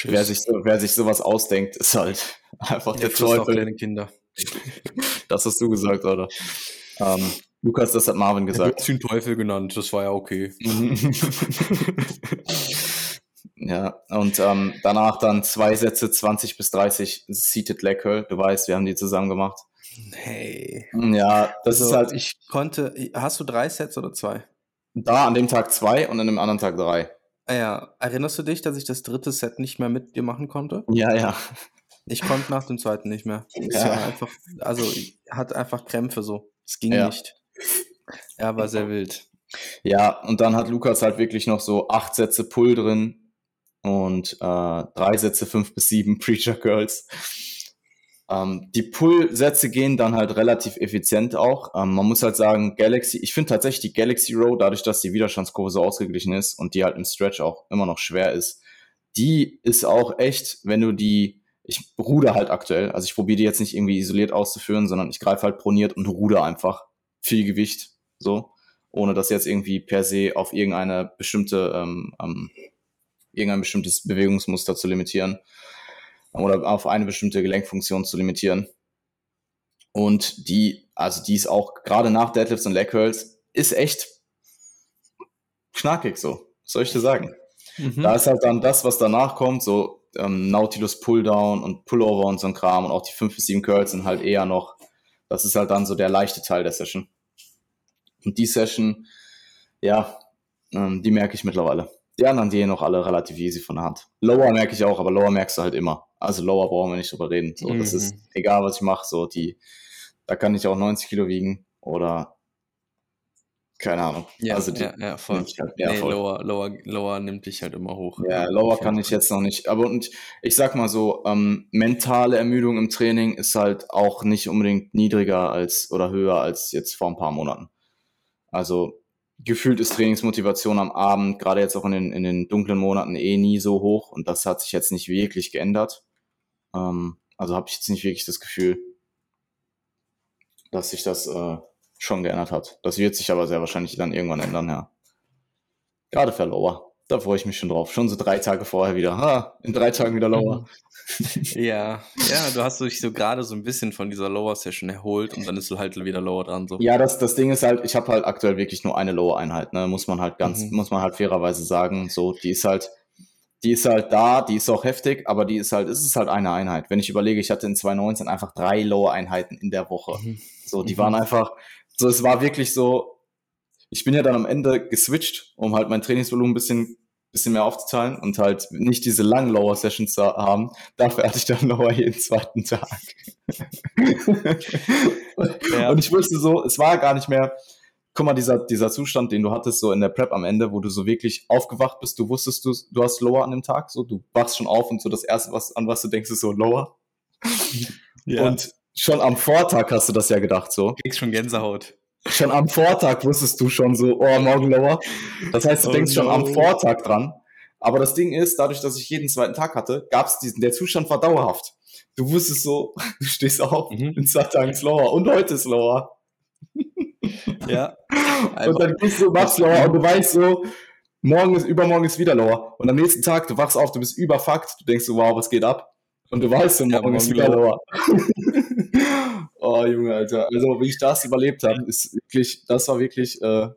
wer sich, wer sich sowas ausdenkt, ist halt einfach der, der Teufel. kleine Kinder. das hast du gesagt, oder? Ähm, Lukas, das hat Marvin gesagt. Ich den Teufel genannt, das war ja okay. ja, und ähm, danach dann zwei Sätze, 20 bis 30 Seated Leg Curl. Du weißt, wir haben die zusammen gemacht. Hey. Ja, das also, ist halt. Ich konnte. Hast du drei Sets oder zwei? Da an dem Tag zwei und an dem anderen Tag drei. Ah ja, erinnerst du dich, dass ich das dritte Set nicht mehr mit dir machen konnte? Ja, ja. Ich konnte nach dem zweiten nicht mehr. Ja. Einfach, also hat einfach Krämpfe so. Es ging ja. nicht. Er war sehr wild. Ja, und dann hat Lukas halt wirklich noch so acht Sätze Pull drin und äh, drei Sätze fünf bis sieben Preacher Girls. Ähm, die Pull-Sätze gehen dann halt relativ effizient auch. Ähm, man muss halt sagen, Galaxy, ich finde tatsächlich die Galaxy Row, dadurch, dass die Widerstandskurve so ausgeglichen ist und die halt im Stretch auch immer noch schwer ist, die ist auch echt, wenn du die, ich ruder halt aktuell, also ich probiere die jetzt nicht irgendwie isoliert auszuführen, sondern ich greife halt proniert und ruder einfach viel Gewicht, so, ohne das jetzt irgendwie per se auf irgendeine bestimmte, ähm, ähm, irgendein bestimmtes Bewegungsmuster zu limitieren oder auf eine bestimmte Gelenkfunktion zu limitieren. Und die, also die ist auch gerade nach Deadlifts und Leg Curls, ist echt knackig so. Was soll ich dir sagen? Mhm. Da ist halt dann das, was danach kommt, so ähm, Nautilus Pulldown und Pullover und so ein Kram und auch die 5 bis 7 Curls sind halt eher noch, das ist halt dann so der leichte Teil der Session. Und die Session, ja, ähm, die merke ich mittlerweile. Die anderen gehen noch alle relativ easy von der Hand. Lower merke ich auch, aber Lower merkst du halt immer. Also Lower brauchen wir nicht drüber reden. So, mhm. das ist egal, was ich mache. So, die, da kann ich auch 90 Kilo wiegen oder keine Ahnung. Ja, also die, ja, ja, voll. Halt, ja, nee, voll. Lower, Lower, Lower nimmt dich halt immer hoch. Ja, Lower kann ich jetzt noch nicht. Aber und ich sag mal so, ähm, mentale Ermüdung im Training ist halt auch nicht unbedingt niedriger als oder höher als jetzt vor ein paar Monaten. Also gefühlt ist Trainingsmotivation am Abend, gerade jetzt auch in den, in den dunklen Monaten, eh nie so hoch und das hat sich jetzt nicht wirklich geändert. Ähm, also habe ich jetzt nicht wirklich das Gefühl, dass sich das äh, schon geändert hat. Das wird sich aber sehr wahrscheinlich dann irgendwann ändern, ja. Gerade für Lower. Da freue ich mich schon drauf. Schon so drei Tage vorher wieder. Ha, in drei Tagen wieder Lower. ja, ja, du hast dich so gerade so ein bisschen von dieser Lower Session erholt und dann ist du halt wieder Lower dran. So. Ja, das, das Ding ist halt, ich habe halt aktuell wirklich nur eine Lower Einheit, ne? Muss man halt ganz, mhm. muss man halt fairerweise sagen. So, die ist halt, die ist halt da, die ist auch heftig, aber die ist halt, es ist halt eine Einheit. Wenn ich überlege, ich hatte in 2019 einfach drei Lower Einheiten in der Woche. Mhm. So, die mhm. waren einfach, so, es war wirklich so, ich bin ja dann am Ende geswitcht, um halt mein Trainingsvolumen ein bisschen bisschen mehr aufzuteilen und halt nicht diese langen Lower Sessions zu haben. Dafür hatte ich dann Lower jeden zweiten Tag. ja. Und ich wusste so, es war gar nicht mehr, guck mal, dieser, dieser Zustand, den du hattest, so in der Prep am Ende, wo du so wirklich aufgewacht bist, du wusstest, du, du hast Lower an dem Tag, so, du wachst schon auf und so das erste, was, an was du denkst, ist so Lower. Ja. Und schon am Vortag hast du das ja gedacht, so. Kriegst schon Gänsehaut. Schon am Vortag wusstest du schon so, oh, morgen lower. Das heißt, du oh denkst no. schon am Vortag dran. Aber das Ding ist, dadurch, dass ich jeden zweiten Tag hatte, gab es diesen, der Zustand war dauerhaft. Du wusstest so, du stehst auf, mhm. in zwei Tagen ist lower und heute ist lower. Ja. und dann gehst du, machst lower und du weißt so, morgen ist, übermorgen ist wieder lower. Und am nächsten Tag, du wachst auf, du bist überfuckt, du denkst so, wow, was geht ab? Und du weißt, so, morgen, ja, morgen ist wieder lower. Oh, Junge, Alter. Also, wie ich das überlebt habe, ist wirklich, das war wirklich. Äh,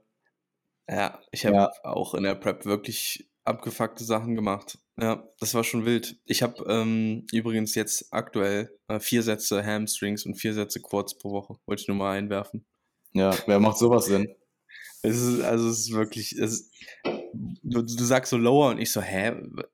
ja, ich habe ja. auch in der Prep wirklich abgefuckte Sachen gemacht. Ja, das war schon wild. Ich habe ähm, übrigens jetzt aktuell äh, vier Sätze Hamstrings und vier Sätze Quads pro Woche. Wollte ich nur mal einwerfen. Ja, wer macht sowas denn? Es ist, also es ist wirklich, es ist, du, du, sagst so lower und ich so, hä,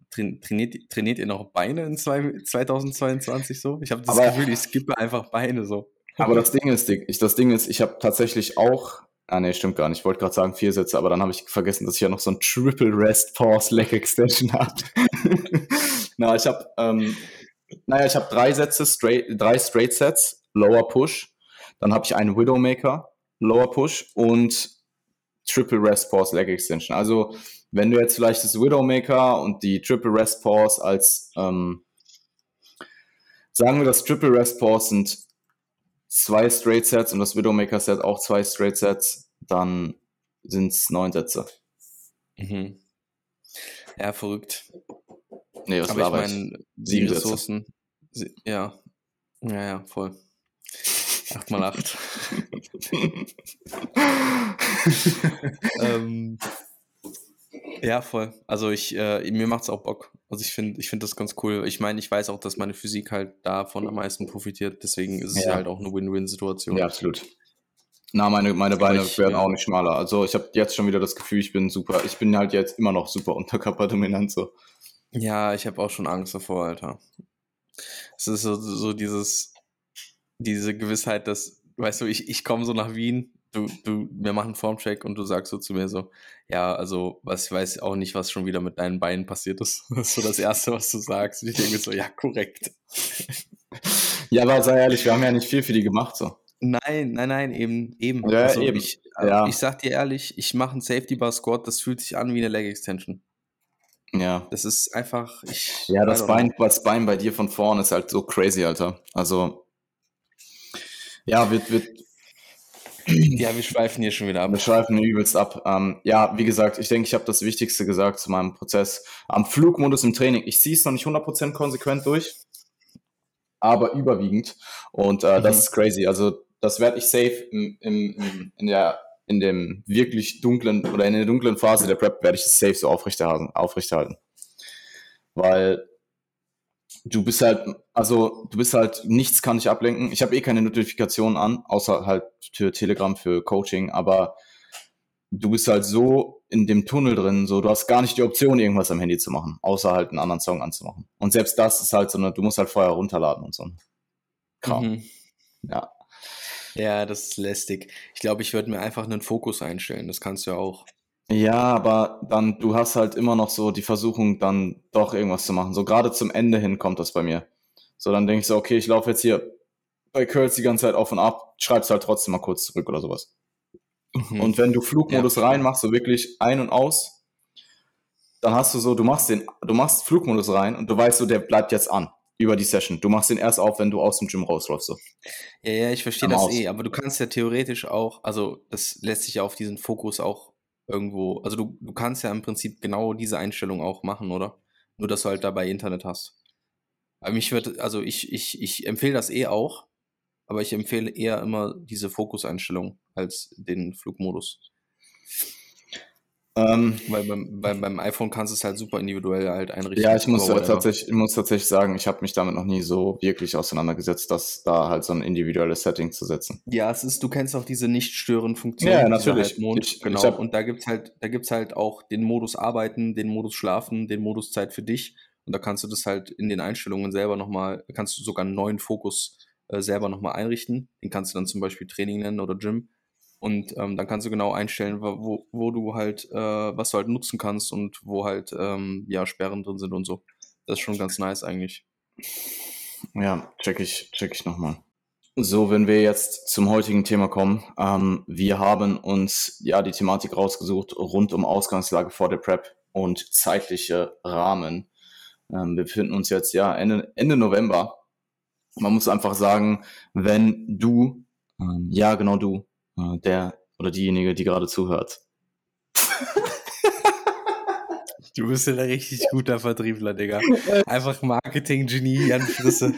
trainiert, trainiert ihr noch Beine in zwei, 2022 so? Ich habe das Aber, Gefühl, ich skippe einfach Beine so. Aber das Ding ist, ich, das Ding ist, ich habe tatsächlich auch, ah nee, stimmt gar nicht, ich wollte gerade sagen vier Sätze, aber dann habe ich vergessen, dass ich ja noch so ein Triple Rest Pause Leg Extension habe. Na, ich habe, ähm, naja, ich habe drei Sätze, straight, drei Straight Sets, Lower Push, dann habe ich einen Widowmaker, Lower Push und Triple Rest Pause Leg Extension. Also wenn du jetzt vielleicht das Widowmaker und die Triple Rest Pause als, ähm, sagen wir, das Triple Rest Pause sind zwei Straight Sets und das Widowmaker Set auch zwei Straight Sets, dann sind es neun Sätze. Mhm. Ja, verrückt. Nee, was war ich meine, die Ressourcen, sie, ja, ja, ja, voll. 8 mal 8. ähm, ja, voll. Also ich, äh, mir macht's auch Bock. Also ich finde, ich finde das ganz cool. Ich meine, ich weiß auch, dass meine Physik halt davon am meisten profitiert. Deswegen ist es ja. halt auch eine Win-Win-Situation. Ja, absolut. Na, meine, meine Beine ich, werden ja. auch nicht schmaler. Also ich habe jetzt schon wieder das Gefühl, ich bin super. Ich bin halt jetzt immer noch super unterkörperdominant so. Ja, ich habe auch schon Angst davor, Alter. Es ist so, so dieses, diese Gewissheit, dass, weißt du, ich, ich komme so nach Wien du, du, wir machen Formcheck und du sagst so zu mir so, ja, also, was, ich weiß auch nicht, was schon wieder mit deinen Beinen passiert ist. Das ist so das Erste, was du sagst. Und ich denke so, ja, korrekt. Ja, aber sei ehrlich, wir haben ja nicht viel für die gemacht, so. Nein, nein, nein, eben, eben. Ja, also eben. Ich, ja. ich sag dir ehrlich, ich mache einen Safety Bar Squat, das fühlt sich an wie eine Leg Extension. Ja. Das ist einfach, ich. Ja, das Bein, das Bein bei dir von vorne ist halt so crazy, Alter. Also, ja, wird, wird, ja, wir schweifen hier schon wieder ab. Wir schweifen übelst ab. Ähm, ja, wie gesagt, ich denke, ich habe das Wichtigste gesagt zu meinem Prozess. Am Flugmodus im Training, ich ziehe es noch nicht 100% konsequent durch, aber überwiegend. Und äh, mhm. das ist crazy. Also das werde ich safe im, im, in, der, in dem wirklich dunklen oder in der dunklen Phase der Prep werde ich es safe so aufrechterhalten. aufrechterhalten. Weil du bist halt, also du bist halt, nichts kann dich ablenken. Ich habe eh keine Notifikationen an, außer halt für Telegram, für Coaching, aber du bist halt so in dem Tunnel drin, so du hast gar nicht die Option, irgendwas am Handy zu machen, außer halt einen anderen Song anzumachen. Und selbst das ist halt so eine, du musst halt vorher runterladen und so. Kram. Mhm. Ja. Ja, das ist lästig. Ich glaube, ich würde mir einfach einen Fokus einstellen. Das kannst du ja auch. Ja, aber dann, du hast halt immer noch so die Versuchung, dann doch irgendwas zu machen. So gerade zum Ende hin kommt das bei mir. So, dann denke ich so, okay, ich laufe jetzt hier bei Curls die ganze Zeit auf und ab, schreibst halt trotzdem mal kurz zurück oder sowas. Mhm. Und wenn du Flugmodus ja. reinmachst, so wirklich ein und aus, dann hast du so, du machst den, du machst Flugmodus rein und du weißt so, der bleibt jetzt an über die Session. Du machst den erst auf, wenn du aus dem Gym rausläufst. So. Ja, ja, ich verstehe das aus. eh, aber du kannst ja theoretisch auch, also das lässt sich ja auf diesen Fokus auch irgendwo, also du, du kannst ja im Prinzip genau diese Einstellung auch machen, oder? Nur, dass du halt dabei Internet hast. Aber mich wird, also ich, ich, ich empfehle das eh auch, aber ich empfehle eher immer diese Fokuseinstellung als den Flugmodus. Ähm, Weil beim, beim, beim iPhone kannst du es halt super individuell halt einrichten. Ja, ich muss, tatsächlich, ich muss tatsächlich sagen, ich habe mich damit noch nie so wirklich auseinandergesetzt, dass da halt so ein individuelles Setting zu setzen. Ja, es ist, du kennst auch diese Nicht-Stören-Funktion. Ja, natürlich. Halt ich, genau. Ich hab, und da gibt's halt, da gibt's halt auch den Modus Arbeiten, den Modus Schlafen, den Modus Zeit für dich. Und da kannst du das halt in den Einstellungen selber nochmal, kannst du sogar einen neuen Fokus äh, selber nochmal einrichten. Den kannst du dann zum Beispiel Training nennen oder Gym. Und ähm, dann kannst du genau einstellen, wo, wo du halt, äh, was du halt nutzen kannst und wo halt ähm, ja Sperren drin sind und so. Das ist schon ganz nice eigentlich. Ja, check ich, check ich nochmal. So, wenn wir jetzt zum heutigen Thema kommen, ähm, wir haben uns ja die Thematik rausgesucht rund um Ausgangslage vor der Prep und zeitliche Rahmen. Ähm, wir befinden uns jetzt ja Ende, Ende November. Man muss einfach sagen, wenn du, ähm, ja genau du, äh, der oder diejenige, die gerade zuhört. Du bist ja ein richtig guter Vertriebler, Digga. Einfach Marketing-Genie an Frisse.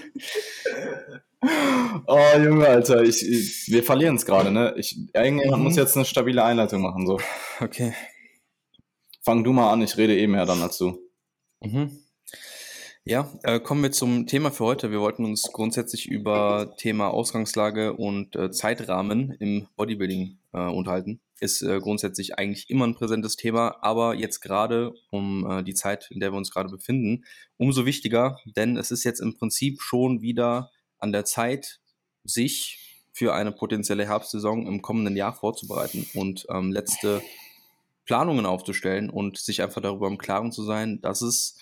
Oh, Junge, Alter, ich, ich wir verlieren es gerade, ne? Ich, irgendjemand mhm. muss jetzt eine stabile Einleitung machen, so. Okay. Fang du mal an, ich rede eben mehr dann als du. Mhm. Ja, äh, kommen wir zum Thema für heute. Wir wollten uns grundsätzlich über Thema Ausgangslage und äh, Zeitrahmen im Bodybuilding äh, unterhalten. Ist äh, grundsätzlich eigentlich immer ein präsentes Thema, aber jetzt gerade um äh, die Zeit, in der wir uns gerade befinden, umso wichtiger, denn es ist jetzt im Prinzip schon wieder an der Zeit, sich für eine potenzielle Herbstsaison im kommenden Jahr vorzubereiten und ähm, letzte Planungen aufzustellen und sich einfach darüber im Klaren zu sein, dass es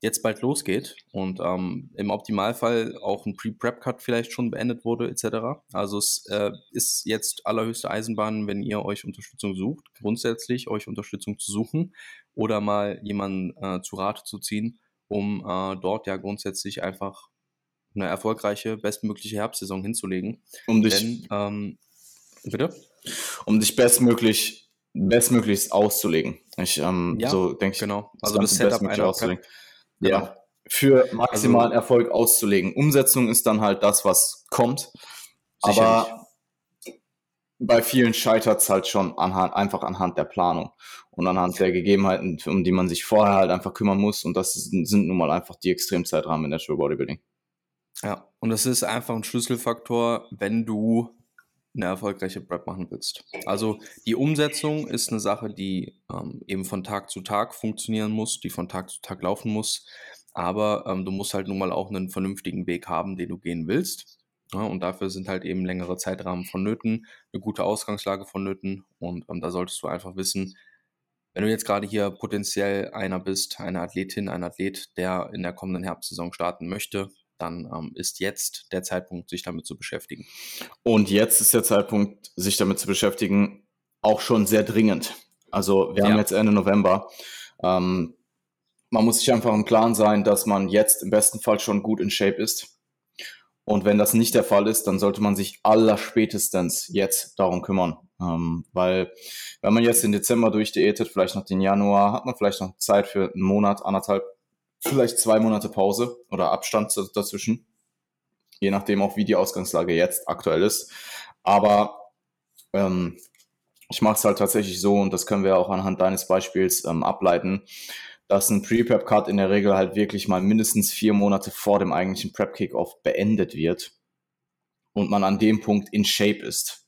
jetzt bald losgeht und ähm, im Optimalfall auch ein Pre-Prep-Cut vielleicht schon beendet wurde etc. Also es äh, ist jetzt allerhöchste Eisenbahn, wenn ihr euch Unterstützung sucht, grundsätzlich euch Unterstützung zu suchen oder mal jemanden äh, zu Rate zu ziehen, um äh, dort ja grundsätzlich einfach eine erfolgreiche, bestmögliche Herbstsaison hinzulegen. Um dich, Denn, ähm, bitte? Um dich bestmöglich bestmöglichst auszulegen. Ich, ähm, ja, so denke ich, genau. Also das Setup einer auszulegen. Prep ja, genau. für maximalen also, Erfolg auszulegen. Umsetzung ist dann halt das, was kommt. Aber bei vielen scheitert es halt schon anhand, einfach anhand der Planung und anhand der Gegebenheiten, um die man sich vorher halt einfach kümmern muss. Und das sind nun mal einfach die Extremzeitrahmen in Natural Bodybuilding. Ja, und das ist einfach ein Schlüsselfaktor, wenn du eine erfolgreiche Prep machen willst. Also die Umsetzung ist eine Sache, die ähm, eben von Tag zu Tag funktionieren muss, die von Tag zu Tag laufen muss. Aber ähm, du musst halt nun mal auch einen vernünftigen Weg haben, den du gehen willst. Ja, und dafür sind halt eben längere Zeitrahmen vonnöten, eine gute Ausgangslage vonnöten. Und ähm, da solltest du einfach wissen, wenn du jetzt gerade hier potenziell einer bist, eine Athletin, ein Athlet, der in der kommenden Herbstsaison starten möchte, dann ähm, ist jetzt der Zeitpunkt, sich damit zu beschäftigen. Und jetzt ist der Zeitpunkt, sich damit zu beschäftigen, auch schon sehr dringend. Also wir ja. haben jetzt Ende November. Ähm, man muss sich einfach im Klaren sein, dass man jetzt im besten Fall schon gut in Shape ist. Und wenn das nicht der Fall ist, dann sollte man sich allerspätestens jetzt darum kümmern. Ähm, weil wenn man jetzt den Dezember durchdiätet, vielleicht noch den Januar, hat man vielleicht noch Zeit für einen Monat, anderthalb, vielleicht zwei Monate Pause oder Abstand dazwischen. Je nachdem auch, wie die Ausgangslage jetzt aktuell ist. Aber ähm, ich mache es halt tatsächlich so, und das können wir auch anhand deines Beispiels ähm, ableiten, dass ein Pre-Prep-Cut in der Regel halt wirklich mal mindestens vier Monate vor dem eigentlichen Prep-Kickoff beendet wird und man an dem Punkt in Shape ist.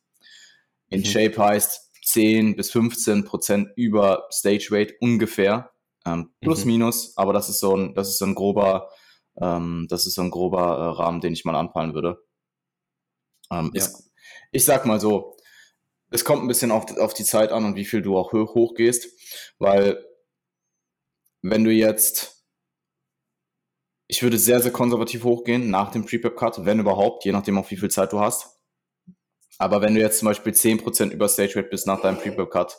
In mhm. Shape heißt 10 bis 15 Prozent über Stage Weight ungefähr. Ähm, plus mhm. minus, aber das ist so ein, das ist so ein grober, ähm, das ist so ein grober äh, Rahmen, den ich mal anpeilen würde. Ähm, ja. ist, ich sag mal so, es kommt ein bisschen auf, auf die Zeit an und wie viel du auch hoch, hoch gehst, weil wenn du jetzt, ich würde sehr, sehr konservativ hochgehen nach dem Pre-Prep-Cut, wenn überhaupt, je nachdem auf wie viel Zeit du hast. Aber wenn du jetzt zum Beispiel 10% über Stage Rate bist nach deinem Pre-Cut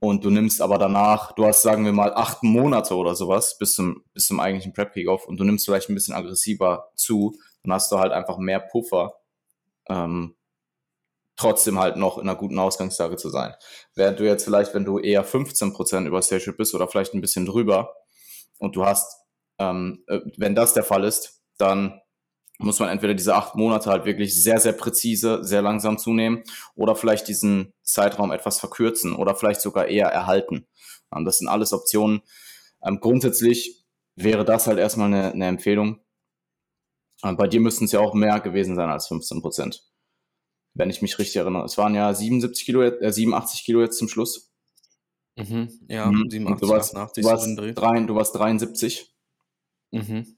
und du nimmst aber danach, du hast sagen wir mal acht Monate oder sowas bis zum, bis zum eigentlichen Prep Kickoff und du nimmst vielleicht ein bisschen aggressiver zu, dann hast du halt einfach mehr Puffer, ähm, trotzdem halt noch in einer guten Ausgangslage zu sein. Während du jetzt vielleicht, wenn du eher 15% über Stage Rate bist oder vielleicht ein bisschen drüber und du hast, ähm, äh, wenn das der Fall ist, dann muss man entweder diese acht Monate halt wirklich sehr, sehr präzise, sehr langsam zunehmen oder vielleicht diesen Zeitraum etwas verkürzen oder vielleicht sogar eher erhalten. Ähm, das sind alles Optionen. Ähm, grundsätzlich wäre das halt erstmal eine, eine Empfehlung. Ähm, bei dir müssten es ja auch mehr gewesen sein als 15 Prozent. Wenn ich mich richtig erinnere. Es waren ja 77 Kilo, äh, 87 Kilo jetzt zum Schluss. Mhm, ja, mhm. 87, du warst, 88, du warst, drei, du warst 73. Mhm.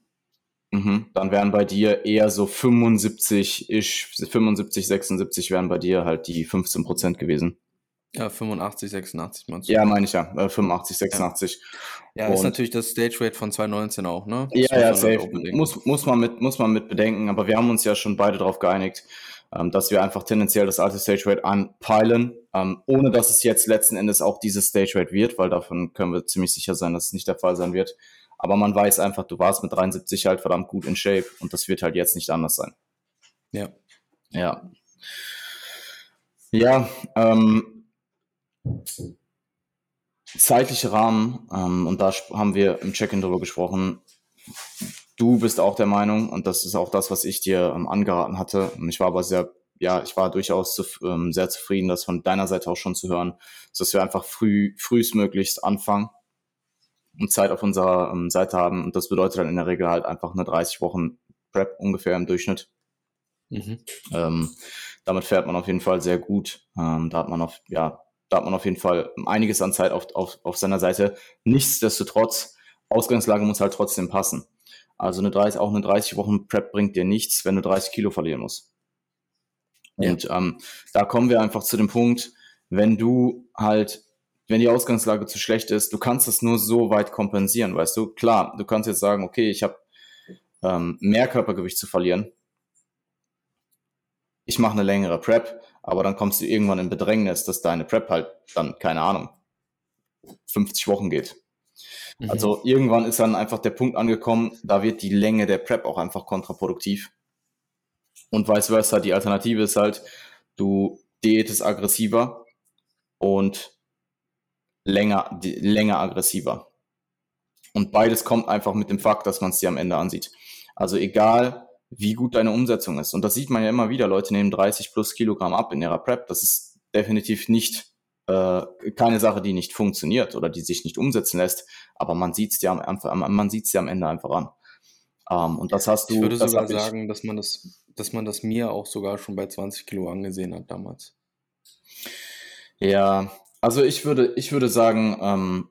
Mhm. Dann wären bei dir eher so 75 ich 75, 76 wären bei dir halt die 15 Prozent gewesen. Ja, 85, 86 meinst du? Ja, meine ich ja. 85, 86. Ja, ja ist natürlich das Stage Rate von 2019 auch, ne? Das ja, ja, safe. Muss, muss, man mit, muss man mit bedenken, aber wir haben uns ja schon beide darauf geeinigt, ähm, dass wir einfach tendenziell das alte Stage Rate anpeilen, ähm, ohne dass es jetzt letzten Endes auch dieses Stage Rate wird, weil davon können wir ziemlich sicher sein, dass es nicht der Fall sein wird. Aber man weiß einfach, du warst mit 73 halt verdammt gut in Shape und das wird halt jetzt nicht anders sein. Ja. Ja. Ja, ähm, zeitliche Rahmen, ähm, und da haben wir im Check-in drüber gesprochen. Du bist auch der Meinung, und das ist auch das, was ich dir ähm, angeraten hatte. Und ich war aber sehr, ja, ich war durchaus zu, ähm, sehr zufrieden, das von deiner Seite auch schon zu hören, dass wir einfach früh, frühestmöglichst anfangen und Zeit auf unserer ähm, Seite haben. Und das bedeutet dann in der Regel halt einfach eine 30 Wochen Prep ungefähr im Durchschnitt. Mhm. Ähm, damit fährt man auf jeden Fall sehr gut. Ähm, da hat man auf, ja, da hat man auf jeden Fall einiges an Zeit auf, auf, auf seiner Seite. Nichtsdestotrotz, Ausgangslage muss halt trotzdem passen. Also eine 30, auch eine 30 Wochen Prep bringt dir nichts, wenn du 30 Kilo verlieren musst. Und ja. ähm, da kommen wir einfach zu dem Punkt, wenn du halt wenn die Ausgangslage zu schlecht ist, du kannst das nur so weit kompensieren, weißt du? Klar, du kannst jetzt sagen, okay, ich habe ähm, mehr Körpergewicht zu verlieren. Ich mache eine längere Prep, aber dann kommst du irgendwann in Bedrängnis, dass deine Prep halt dann, keine Ahnung, 50 Wochen geht. Mhm. Also irgendwann ist dann einfach der Punkt angekommen, da wird die Länge der Prep auch einfach kontraproduktiv. Und vice versa, die Alternative ist halt, du diätest aggressiver und länger, länger aggressiver. Und beides kommt einfach mit dem Fakt, dass man es dir am Ende ansieht. Also egal, wie gut deine Umsetzung ist. Und das sieht man ja immer wieder. Leute nehmen 30 plus Kilogramm ab in ihrer Prep. Das ist definitiv nicht äh, keine Sache, die nicht funktioniert oder die sich nicht umsetzen lässt. Aber man sieht es ja am, man sieht's ja am Ende einfach an. Ähm, und das hast du. Ich würde sogar sagen, dass man das, dass man das mir auch sogar schon bei 20 Kilo angesehen hat damals. Ja, also ich würde, ich würde sagen, ähm,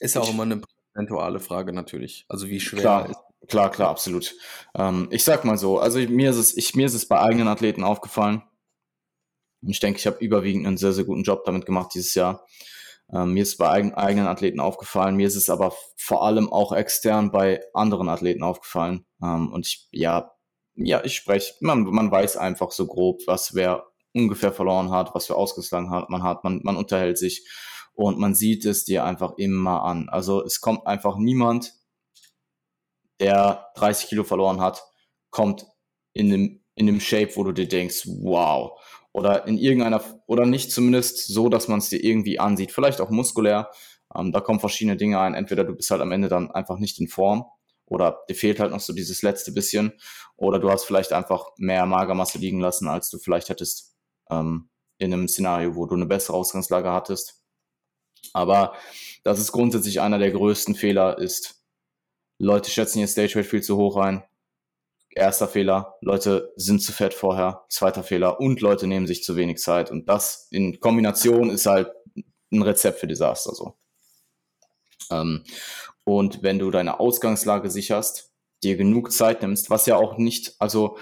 ist auch ich, immer eine prozentuale Frage natürlich. Also wie schwer klar, ist. Klar, klar, absolut. Ähm, ich sag mal so, also mir ist es, ich, mir ist es bei eigenen Athleten aufgefallen. Und ich denke, ich habe überwiegend einen sehr, sehr guten Job damit gemacht dieses Jahr. Ähm, mir ist es bei eigen, eigenen Athleten aufgefallen. Mir ist es aber vor allem auch extern bei anderen Athleten aufgefallen. Ähm, und ich, ja, ja, ich spreche, man, man weiß einfach so grob, was wer ungefähr verloren hat, was für Ausgeschlagen hat, man hat, man, man unterhält sich und man sieht es dir einfach immer an. Also es kommt einfach niemand, der 30 Kilo verloren hat, kommt in dem, in dem Shape, wo du dir denkst, wow. Oder in irgendeiner, oder nicht zumindest so, dass man es dir irgendwie ansieht. Vielleicht auch muskulär. Ähm, da kommen verschiedene Dinge ein. Entweder du bist halt am Ende dann einfach nicht in Form oder dir fehlt halt noch so dieses letzte bisschen. Oder du hast vielleicht einfach mehr Magermasse liegen lassen, als du vielleicht hättest ähm, in einem Szenario, wo du eine bessere Ausgangslage hattest. Aber das ist grundsätzlich einer der größten Fehler, ist, Leute schätzen ihr Stage Rate viel zu hoch ein. Erster Fehler, Leute sind zu fett vorher. Zweiter Fehler und Leute nehmen sich zu wenig Zeit. Und das in Kombination ist halt ein Rezept für Desaster so. Ähm, und wenn du deine Ausgangslage sicherst, dir genug Zeit nimmst, was ja auch nicht, also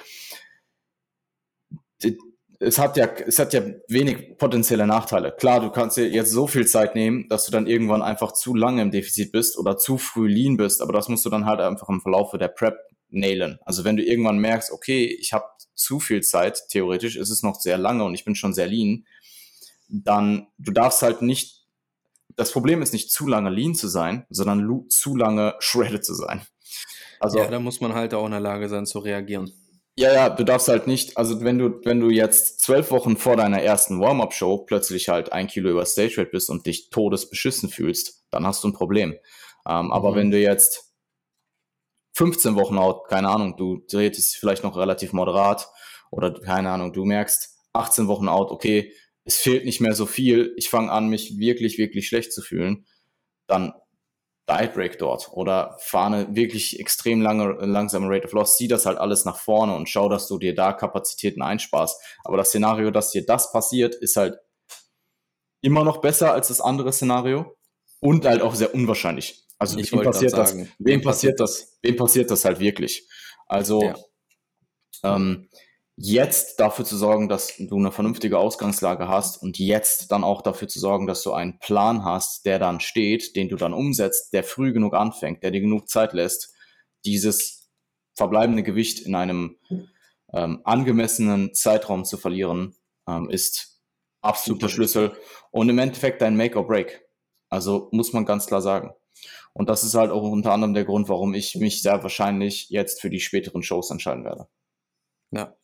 es hat ja, es hat ja wenig potenzielle Nachteile. Klar, du kannst dir jetzt so viel Zeit nehmen, dass du dann irgendwann einfach zu lange im Defizit bist oder zu früh lean bist, aber das musst du dann halt einfach im Verlauf der Prep nailen. Also wenn du irgendwann merkst, okay, ich habe zu viel Zeit, theoretisch ist es noch sehr lange und ich bin schon sehr lean, dann du darfst halt nicht, das Problem ist nicht zu lange lean zu sein, sondern zu lange shredded zu sein. Also, ja, da muss man halt auch in der Lage sein zu reagieren. Ja, ja, du darfst halt nicht, also wenn du, wenn du jetzt zwölf Wochen vor deiner ersten Warm-Up-Show plötzlich halt ein Kilo über Stage Rate bist und dich todesbeschissen fühlst, dann hast du ein Problem. Ähm, mhm. Aber wenn du jetzt 15 Wochen out, keine Ahnung, du drehst vielleicht noch relativ moderat oder keine Ahnung, du merkst 18 Wochen out, okay, es fehlt nicht mehr so viel, ich fange an, mich wirklich, wirklich schlecht zu fühlen, dann Diet Break dort oder fahre eine wirklich extrem lange, langsame Rate of Loss, zieh das halt alles nach vorne und schau, dass du dir da Kapazitäten einsparst. Aber das Szenario, dass dir das passiert, ist halt immer noch besser als das andere Szenario und halt auch sehr unwahrscheinlich. Also ich wem passiert das? Wem passiert das? Wem passiert das halt wirklich? Also ja. ähm, jetzt dafür zu sorgen, dass du eine vernünftige Ausgangslage hast und jetzt dann auch dafür zu sorgen, dass du einen Plan hast, der dann steht, den du dann umsetzt, der früh genug anfängt, der dir genug Zeit lässt, dieses verbleibende Gewicht in einem ähm, angemessenen Zeitraum zu verlieren, ähm, ist absoluter Schlüssel und im Endeffekt dein Make or Break. Also muss man ganz klar sagen. Und das ist halt auch unter anderem der Grund, warum ich mich sehr wahrscheinlich jetzt für die späteren Shows entscheiden werde. Ja,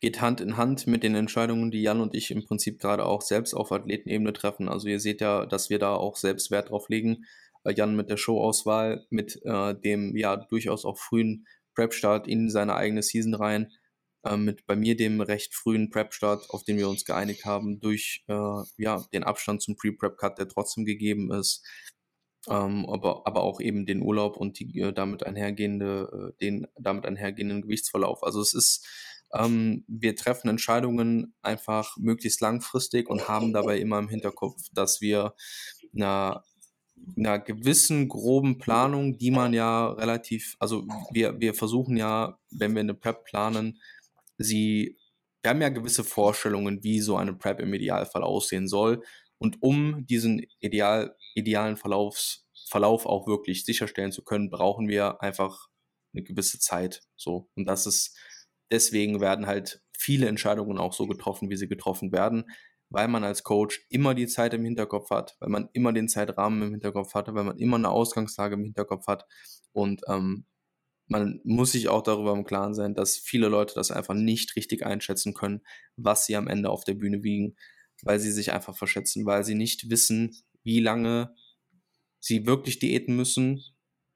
geht Hand in Hand mit den Entscheidungen, die Jan und ich im Prinzip gerade auch selbst auf Athletenebene treffen. Also ihr seht ja, dass wir da auch selbst Wert drauf legen. Äh, Jan mit der Showauswahl, mit äh, dem ja durchaus auch frühen Prep-Start in seine eigene Season rein, äh, mit bei mir dem recht frühen Prep-Start, auf den wir uns geeinigt haben, durch äh, ja den Abstand zum Pre-Prep-Cut, der trotzdem gegeben ist. Ähm, aber, aber auch eben den Urlaub und die äh, damit einhergehende, äh, den damit einhergehenden Gewichtsverlauf. Also es ist ähm, wir treffen Entscheidungen einfach möglichst langfristig und haben dabei immer im Hinterkopf, dass wir einer, einer gewissen groben Planung, die man ja relativ, also wir, wir versuchen ja, wenn wir eine Prep planen, sie, wir haben ja gewisse Vorstellungen, wie so eine Prep im Idealfall aussehen soll. Und um diesen ideal, idealen Verlaufs, Verlauf auch wirklich sicherstellen zu können, brauchen wir einfach eine gewisse Zeit. So. Und das ist deswegen werden halt viele Entscheidungen auch so getroffen, wie sie getroffen werden, weil man als Coach immer die Zeit im Hinterkopf hat, weil man immer den Zeitrahmen im Hinterkopf hat, weil man immer eine Ausgangslage im Hinterkopf hat. Und ähm, man muss sich auch darüber im Klaren sein, dass viele Leute das einfach nicht richtig einschätzen können, was sie am Ende auf der Bühne wiegen, weil sie sich einfach verschätzen, weil sie nicht wissen, wie lange sie wirklich diäten müssen,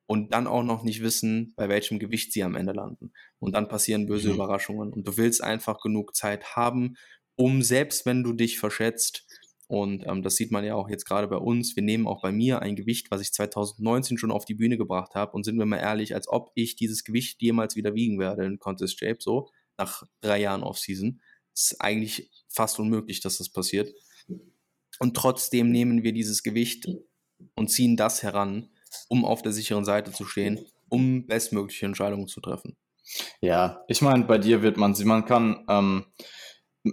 und dann auch noch nicht wissen, bei welchem Gewicht sie am Ende landen. Und dann passieren böse mhm. Überraschungen. Und du willst einfach genug Zeit haben, um selbst wenn du dich verschätzt, und ähm, das sieht man ja auch jetzt gerade bei uns, wir nehmen auch bei mir ein Gewicht, was ich 2019 schon auf die Bühne gebracht habe. Und sind wir mal ehrlich, als ob ich dieses Gewicht jemals wieder wiegen werde in Contest Shape, so nach drei Jahren Off-Season. Ist eigentlich fast unmöglich, dass das passiert. Und trotzdem nehmen wir dieses Gewicht und ziehen das heran, um auf der sicheren Seite zu stehen, um bestmögliche Entscheidungen zu treffen. Ja, ich meine, bei dir wird man sie, man kann, ähm,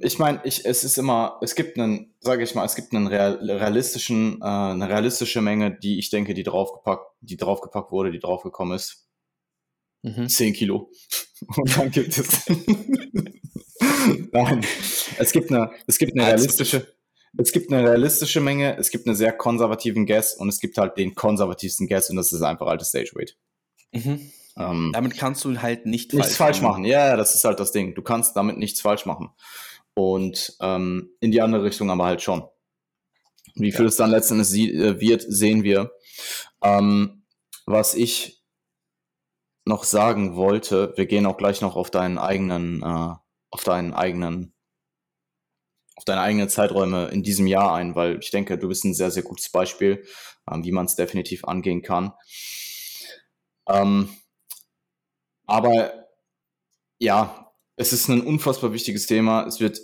ich meine, ich, es ist immer, es gibt einen, sage ich mal, es gibt einen real, realistischen, äh, eine realistische Menge, die ich denke, die draufgepackt, die draufgepackt wurde, die draufgekommen ist. Mhm. 10 Kilo. Und dann gibt es. Nein, es gibt eine, es gibt eine realistische, es gibt eine realistische Menge, es gibt einen sehr konservativen Guess und es gibt halt den konservativsten Guess und das ist einfach altes Stage Weight. Mhm. Ähm, damit kannst du halt nicht nichts falsch, falsch machen. Ja, das ist halt das Ding. Du kannst damit nichts falsch machen. Und ähm, in die andere Richtung aber halt schon. Wie viel ja. es dann letztendlich äh, wird, sehen wir. Ähm, was ich noch sagen wollte, wir gehen auch gleich noch auf deinen eigenen, äh, auf deinen eigenen auf deine eigenen Zeiträume in diesem Jahr ein, weil ich denke, du bist ein sehr, sehr gutes Beispiel, ähm, wie man es definitiv angehen kann. Ähm, aber ja, es ist ein unfassbar wichtiges Thema. Es wird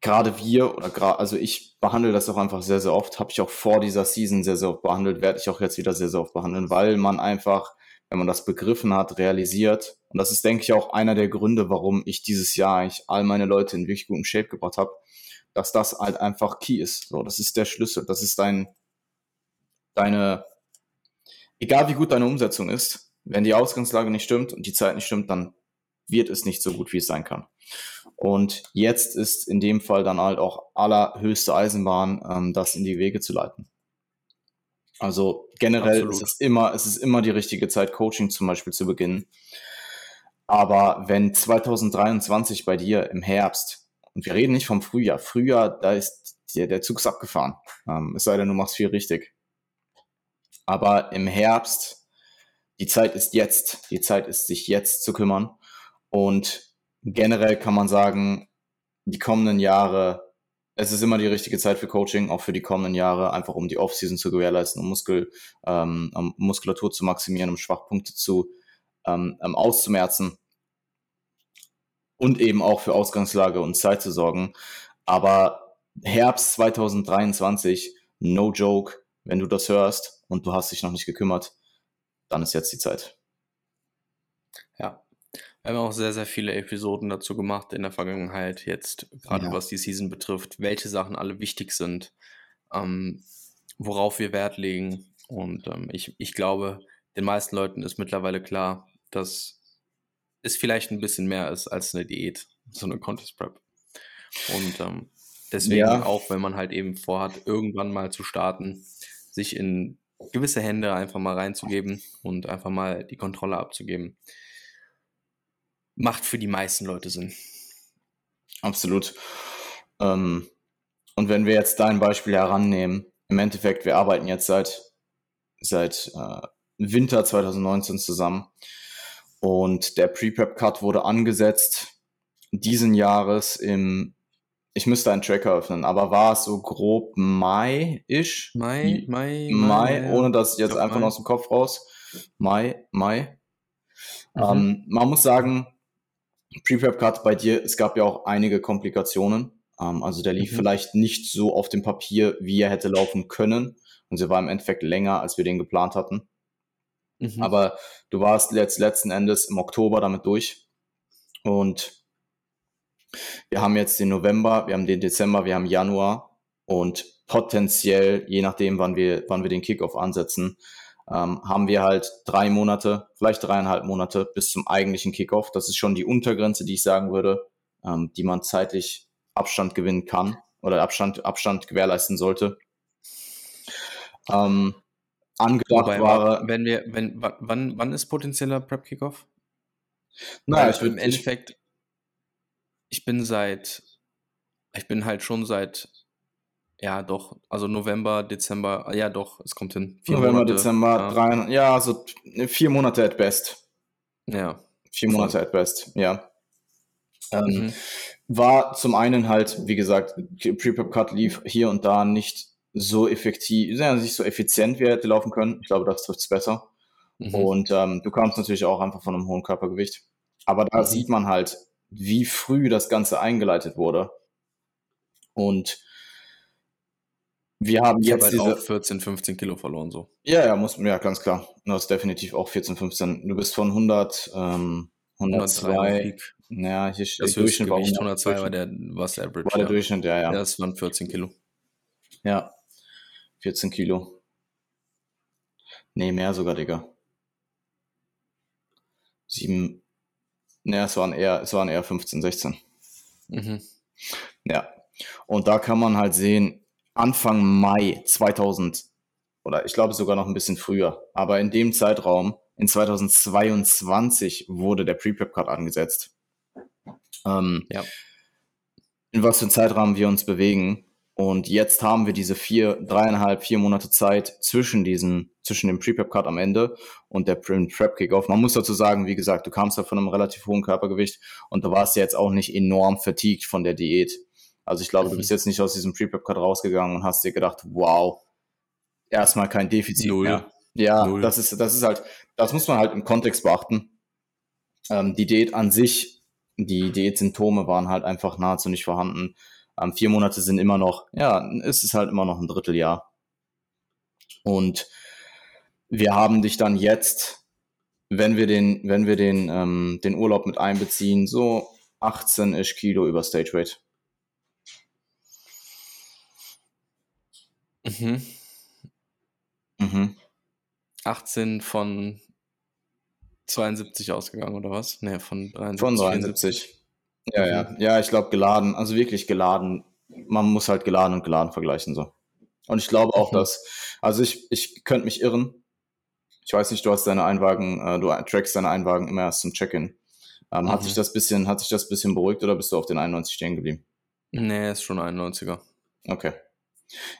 gerade wir oder gerade, also ich behandle das auch einfach sehr, sehr oft, habe ich auch vor dieser Season sehr, sehr oft behandelt, werde ich auch jetzt wieder sehr, sehr oft behandeln, weil man einfach, wenn man das begriffen hat, realisiert, und das ist, denke ich, auch einer der Gründe, warum ich dieses Jahr eigentlich all meine Leute in wirklich guten Shape gebracht habe, dass das halt einfach key ist. So, das ist der Schlüssel. Das ist dein, deine, egal wie gut deine Umsetzung ist, wenn die Ausgangslage nicht stimmt und die Zeit nicht stimmt, dann wird es nicht so gut, wie es sein kann. Und jetzt ist in dem Fall dann halt auch allerhöchste Eisenbahn, ähm, das in die Wege zu leiten. Also generell Absolut. ist es immer, es ist immer die richtige Zeit, Coaching zum Beispiel zu beginnen. Aber wenn 2023 bei dir im Herbst, und wir reden nicht vom Frühjahr, Frühjahr, da ist der, der Zug ist abgefahren. Ähm, es sei denn, du machst viel richtig. Aber im Herbst, die Zeit ist jetzt. Die Zeit ist, sich jetzt zu kümmern. Und generell kann man sagen, die kommenden Jahre, es ist immer die richtige Zeit für Coaching, auch für die kommenden Jahre, einfach um die Offseason zu gewährleisten, um, Muskel, ähm, um Muskulatur zu maximieren, um Schwachpunkte zu ähm, ähm, auszumerzen und eben auch für Ausgangslage und Zeit zu sorgen. Aber Herbst 2023, no joke, wenn du das hörst und du hast dich noch nicht gekümmert, dann ist jetzt die Zeit. Wir haben auch sehr, sehr viele Episoden dazu gemacht in der Vergangenheit, jetzt gerade ja. was die Season betrifft, welche Sachen alle wichtig sind, ähm, worauf wir Wert legen. Und ähm, ich, ich glaube, den meisten Leuten ist mittlerweile klar, dass es vielleicht ein bisschen mehr ist als eine Diät, so eine Contest Prep. Und ähm, deswegen ja. auch, wenn man halt eben vorhat, irgendwann mal zu starten, sich in gewisse Hände einfach mal reinzugeben und einfach mal die Kontrolle abzugeben macht für die meisten Leute Sinn. Absolut. Ähm, und wenn wir jetzt dein Beispiel herannehmen, im Endeffekt, wir arbeiten jetzt seit, seit äh, Winter 2019 zusammen und der Pre-Prep-Cut wurde angesetzt diesen Jahres im, ich müsste einen Tracker öffnen, aber war es so grob Mai-ish? Mai, Mai, Mai, Mai, ohne dass jetzt einfach Mai. aus dem Kopf raus. Mai, Mai. Mhm. Ähm, man muss sagen, Pre-Prep-Cut bei dir, es gab ja auch einige Komplikationen. Ähm, also der lief mhm. vielleicht nicht so auf dem Papier, wie er hätte laufen können. Und sie war im Endeffekt länger, als wir den geplant hatten. Mhm. Aber du warst jetzt letzten Endes im Oktober damit durch. Und wir haben jetzt den November, wir haben den Dezember, wir haben Januar und potenziell, je nachdem, wann wir, wann wir den Kickoff ansetzen, ähm, haben wir halt drei Monate, vielleicht dreieinhalb Monate bis zum eigentlichen Kickoff. Das ist schon die Untergrenze, die ich sagen würde, ähm, die man zeitlich Abstand gewinnen kann oder Abstand, Abstand gewährleisten sollte. Ähm, angedacht Wobei, war. Wenn wir, wenn, wann, wann ist potenzieller Prep Kickoff? Naja, ich würde im Endeffekt, ich bin seit, ich bin halt schon seit ja, doch. Also November, Dezember, ja doch, es kommt hin. Vier November, Monate, Dezember, ja. drei, ja, also vier Monate at best. Ja. Vier Monate Voll. at best, ja. Ähm, mhm. War zum einen halt, wie gesagt, Pre-Prep-Cut lief hier und da nicht so effektiv, ja, nicht so effizient, wie er hätte laufen können. Ich glaube, das trifft es besser. Mhm. Und ähm, du kamst natürlich auch einfach von einem hohen Körpergewicht. Aber da mhm. sieht man halt, wie früh das Ganze eingeleitet wurde. Und wir haben jetzt halt diese... auch 14, 15 Kilo verloren, so. Ja, ja, muss, ja, ganz klar. Du hast definitiv auch 14, 15. Du bist von 100, ähm, 102. Naja, hier steht das Durchschnitt war 102 war der, was Average. War der ja. Durchschnitt, ja, ja. Das waren 14 Kilo. Ja, 14 Kilo. Nee, mehr sogar, Digga. Sieben, naja, es waren eher, es waren eher 15, 16. Mhm. Ja. Und da kann man halt sehen, Anfang Mai 2000 oder ich glaube sogar noch ein bisschen früher, aber in dem Zeitraum, in 2022 wurde der Pre-Prep-Cut angesetzt. Ähm, ja. In was für einem Zeitrahmen wir uns bewegen. Und jetzt haben wir diese vier, dreieinhalb, vier Monate Zeit zwischen diesen, zwischen dem Pre-Prep-Cut am Ende und der Prep-Kickoff. Man muss dazu sagen, wie gesagt, du kamst ja von einem relativ hohen Körpergewicht und du warst ja jetzt auch nicht enorm fatigued von der Diät. Also ich glaube, mhm. du bist jetzt nicht aus diesem Pre-Prep-Cut rausgegangen und hast dir gedacht, wow, erstmal kein Defizit Null. mehr. Ja, Null. das ist, das ist halt, das muss man halt im Kontext beachten. Ähm, die Diät an sich, die Diät-Symptome waren halt einfach nahezu nicht vorhanden. Ähm, vier Monate sind immer noch, ja, ist es halt immer noch ein Dritteljahr. Und wir haben dich dann jetzt, wenn wir den, wenn wir den, ähm, den Urlaub mit einbeziehen, so 18-ish Kilo über Stage Weight. Mhm. Mhm. 18 von 72 ausgegangen, oder was? Ne, von 73. Von 73. Ja, mhm. ja. Ja, ich glaube geladen, also wirklich geladen. Man muss halt geladen und geladen vergleichen so. Und ich glaube auch, mhm. dass, also ich, ich könnte mich irren. Ich weiß nicht, du hast deine Einwagen, äh, du trackst deine Einwagen immer erst zum Check-in. Ähm, mhm. Hat sich das bisschen, hat sich das bisschen beruhigt oder bist du auf den 91 stehen geblieben? Nee, ist schon 91er. Okay.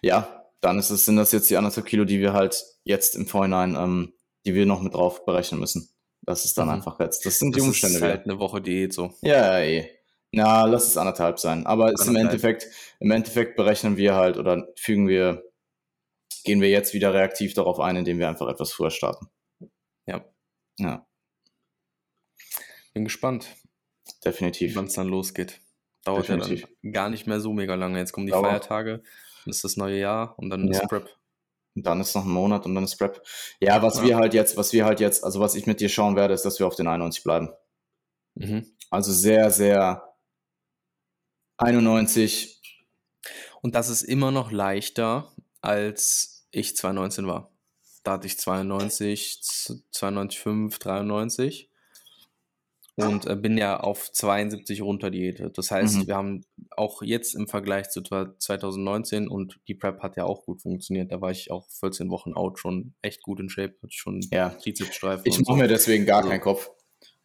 Ja, dann ist es, sind das jetzt die anderthalb Kilo, die wir halt jetzt im Vorhinein, ähm, die wir noch mit drauf berechnen müssen. Das ist dann mhm. einfach jetzt. Das sind das die Umstände. Das ist halt eine Woche Diät so. Ja, ja, eh. Na, lass es anderthalb sein. Aber ist im Endeffekt, im Endeffekt berechnen wir halt oder fügen wir, gehen wir jetzt wieder reaktiv darauf ein, indem wir einfach etwas früher starten. Ja. Ja. Bin gespannt. Definitiv. Wann es dann losgeht. Dauert Definitiv. ja dann gar nicht mehr so mega lange. Jetzt kommen die Dauer. Feiertage, ist das neue Jahr und dann ja. ist Prep. Und dann ist noch ein Monat und dann ist Prep. Ja, was ja. wir halt jetzt, was wir halt jetzt, also was ich mit dir schauen werde, ist, dass wir auf den 91 bleiben. Mhm. Also sehr, sehr 91. Und das ist immer noch leichter, als ich 2019 war. Da hatte ich 92, 92,5, 93 und äh, bin ja auf 72 runter diätet. Das heißt, mhm. wir haben auch jetzt im Vergleich zu 2019 und die Prep hat ja auch gut funktioniert. Da war ich auch 14 Wochen out schon echt gut in Shape, hatte schon ja. Trizepsstreifen. Ich mache so. mir deswegen gar also, keinen Kopf.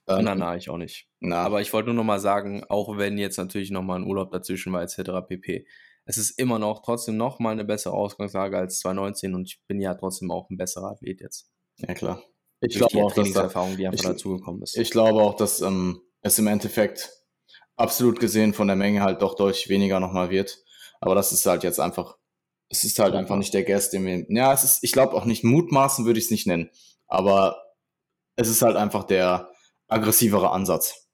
Ähm, na, na, ich auch nicht. Na. Aber ich wollte nur noch mal sagen, auch wenn jetzt natürlich noch mal ein Urlaub dazwischen war etc. pp. Es ist immer noch trotzdem noch mal eine bessere Ausgangslage als 2019 und ich bin ja trotzdem auch ein besserer Athlet jetzt. Ja klar. Ich glaube auch, dass da, die einfach dazugekommen ist. Ich glaube auch, dass ähm, es im Endeffekt absolut gesehen von der Menge halt doch deutlich weniger nochmal wird. Aber das ist halt jetzt einfach, es ist halt einfach nicht der Guest, den wir, ja, es ist, ich glaube auch nicht mutmaßen würde ich es nicht nennen. Aber es ist halt einfach der, aggressivere Ansatz,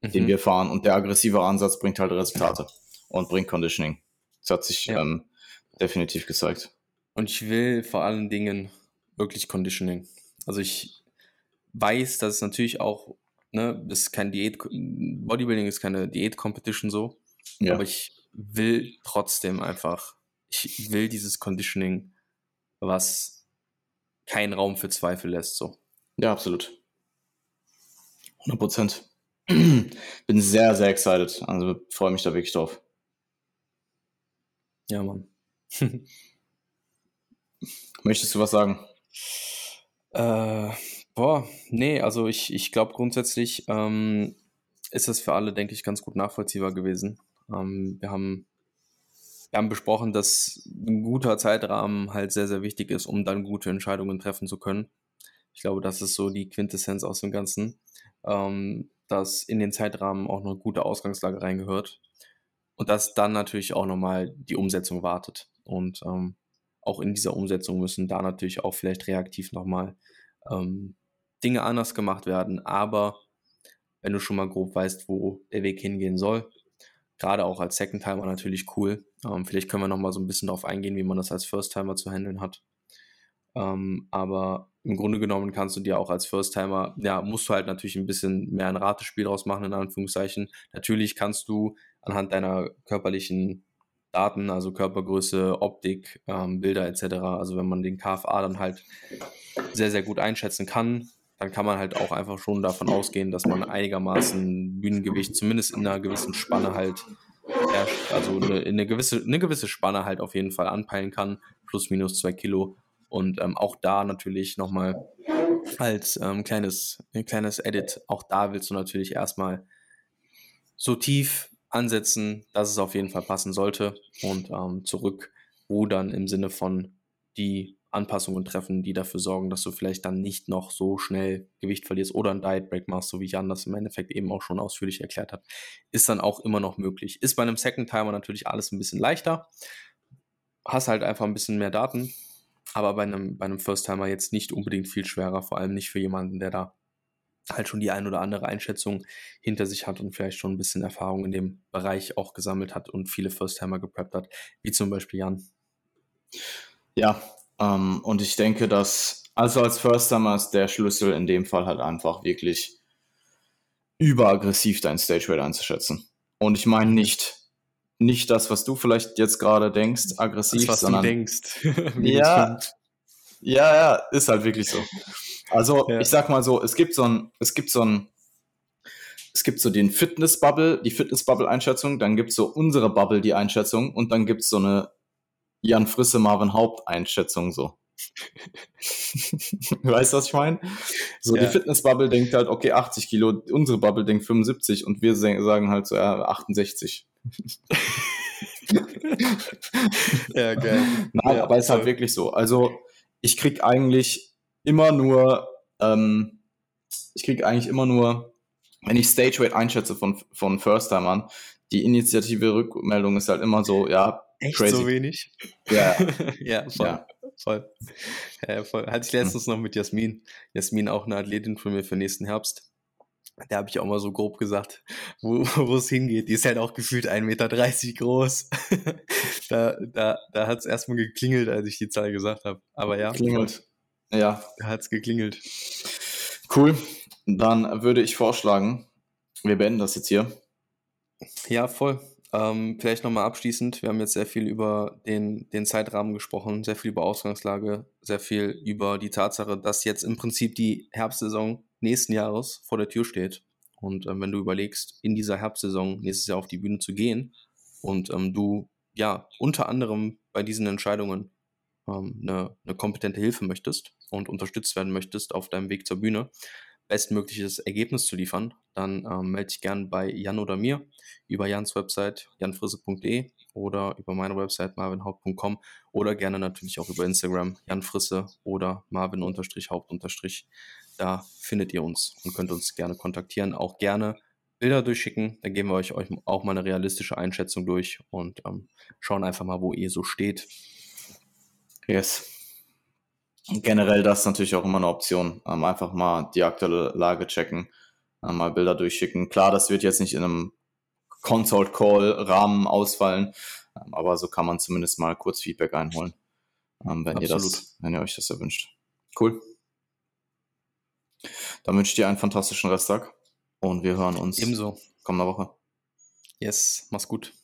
mhm. den wir fahren. Und der aggressivere Ansatz bringt halt Resultate und bringt Conditioning. Das hat sich ja. ähm, definitiv gezeigt. Und ich will vor allen Dingen wirklich Conditioning. Also ich weiß, dass es natürlich auch, ne, ist kein Diät, Bodybuilding ist keine Diät-Competition so, ja. aber ich will trotzdem einfach, ich will dieses Conditioning, was keinen Raum für Zweifel lässt, so. Ja, absolut. 100 Prozent. Bin sehr, sehr excited. Also freue mich da wirklich drauf. Ja, Mann. Möchtest du was sagen? Äh, boah, nee, also ich, ich glaube grundsätzlich ähm, ist das für alle, denke ich, ganz gut nachvollziehbar gewesen. Ähm, wir, haben, wir haben besprochen, dass ein guter Zeitrahmen halt sehr, sehr wichtig ist, um dann gute Entscheidungen treffen zu können. Ich glaube, das ist so die Quintessenz aus dem Ganzen ähm, dass in den Zeitrahmen auch noch eine gute Ausgangslage reingehört und dass dann natürlich auch nochmal die Umsetzung wartet. Und ähm, auch in dieser Umsetzung müssen da natürlich auch vielleicht reaktiv nochmal ähm, Dinge anders gemacht werden. Aber wenn du schon mal grob weißt, wo der Weg hingehen soll, gerade auch als Second Timer natürlich cool. Ähm, vielleicht können wir nochmal so ein bisschen darauf eingehen, wie man das als First Timer zu handeln hat. Ähm, aber im Grunde genommen kannst du dir auch als First-Timer, ja, musst du halt natürlich ein bisschen mehr ein Ratespiel draus machen, in Anführungszeichen. Natürlich kannst du anhand deiner körperlichen Daten, also Körpergröße, Optik, ähm, Bilder etc., also wenn man den KFA dann halt sehr, sehr gut einschätzen kann, dann kann man halt auch einfach schon davon ausgehen, dass man einigermaßen Bühnengewicht zumindest in einer gewissen Spanne halt, also eine, eine, gewisse, eine gewisse Spanne halt auf jeden Fall anpeilen kann, plus minus zwei Kilo und ähm, auch da natürlich nochmal als ähm, kleines, kleines Edit, auch da willst du natürlich erstmal so tief ansetzen, dass es auf jeden Fall passen sollte und ähm, zurückrudern im Sinne von die Anpassungen treffen, die dafür sorgen, dass du vielleicht dann nicht noch so schnell Gewicht verlierst oder ein Diet Break machst, so wie Jan das im Endeffekt eben auch schon ausführlich erklärt hat, ist dann auch immer noch möglich. Ist bei einem Second Timer natürlich alles ein bisschen leichter. Hast halt einfach ein bisschen mehr Daten, aber bei einem, bei einem First-Timer jetzt nicht unbedingt viel schwerer, vor allem nicht für jemanden, der da halt schon die ein oder andere Einschätzung hinter sich hat und vielleicht schon ein bisschen Erfahrung in dem Bereich auch gesammelt hat und viele First-Timer gepreppt hat, wie zum Beispiel Jan. Ja, ähm, und ich denke, dass also als First-Timer ist der Schlüssel in dem Fall halt einfach wirklich überaggressiv dein Stage Rate einzuschätzen. Und ich meine nicht nicht das, was du vielleicht jetzt gerade denkst, aggressiv, das, was sondern du denkst. ja, ja, ja, ist halt wirklich so. Also ja. ich sag mal so, es gibt so ein, es gibt so ein, es gibt so den Fitness-Bubble, die Fitness-Bubble-Einschätzung, dann gibt es so unsere Bubble, die Einschätzung und dann gibt es so eine Jan Frisse, Marvin Haupt-Einschätzung so. weißt du, was ich meine? So, ja. die Fitnessbubble denkt halt, okay, 80 Kilo, unsere Bubble denkt 75 und wir sagen halt so, ja, 68. ja, geil. Nein, ja, aber es ist halt wirklich so. Also, ich krieg eigentlich immer nur, ähm, ich krieg eigentlich immer nur, wenn ich Stage Weight einschätze von, von First-Timern, die initiative Rückmeldung ist halt immer so, ja, Echt crazy. so wenig? Ja. ja, voll. Ja. Voll. Ja, voll. Hatte ich letztens noch mit Jasmin. Jasmin, auch eine Athletin von mir für nächsten Herbst. Da habe ich auch mal so grob gesagt, wo, wo es hingeht. Die ist halt auch gefühlt 1,30 Meter groß. da da, da hat es erstmal geklingelt, als ich die Zahl gesagt habe. Aber ja. Klingelt. Ja. Da hat es geklingelt. Cool. Dann würde ich vorschlagen, wir beenden das jetzt hier. Ja, voll. Ähm, vielleicht nochmal abschließend, wir haben jetzt sehr viel über den, den Zeitrahmen gesprochen, sehr viel über Ausgangslage, sehr viel über die Tatsache, dass jetzt im Prinzip die Herbstsaison nächsten Jahres vor der Tür steht. Und ähm, wenn du überlegst, in dieser Herbstsaison nächstes Jahr auf die Bühne zu gehen und ähm, du ja unter anderem bei diesen Entscheidungen eine, eine kompetente Hilfe möchtest und unterstützt werden möchtest auf deinem Weg zur Bühne, bestmögliches Ergebnis zu liefern, dann ähm, melde dich gern bei Jan oder mir über Jans Website janfrisse.de oder über meine Website marvinhaupt.com oder gerne natürlich auch über Instagram janfrisse oder marvin-haupt- da findet ihr uns und könnt uns gerne kontaktieren. Auch gerne Bilder durchschicken. Dann geben wir euch, euch auch mal eine realistische Einschätzung durch und ähm, schauen einfach mal, wo ihr so steht. Yes generell das ist natürlich auch immer eine Option. Ähm, einfach mal die aktuelle Lage checken, äh, mal Bilder durchschicken. Klar, das wird jetzt nicht in einem Consult Call Rahmen ausfallen, ähm, aber so kann man zumindest mal kurz Feedback einholen, ähm, wenn Absolut. ihr das, wenn ihr euch das erwünscht. Cool. Dann wünsche ich dir einen fantastischen Resttag und wir hören uns ebenso kommende Woche. Yes, mach's gut.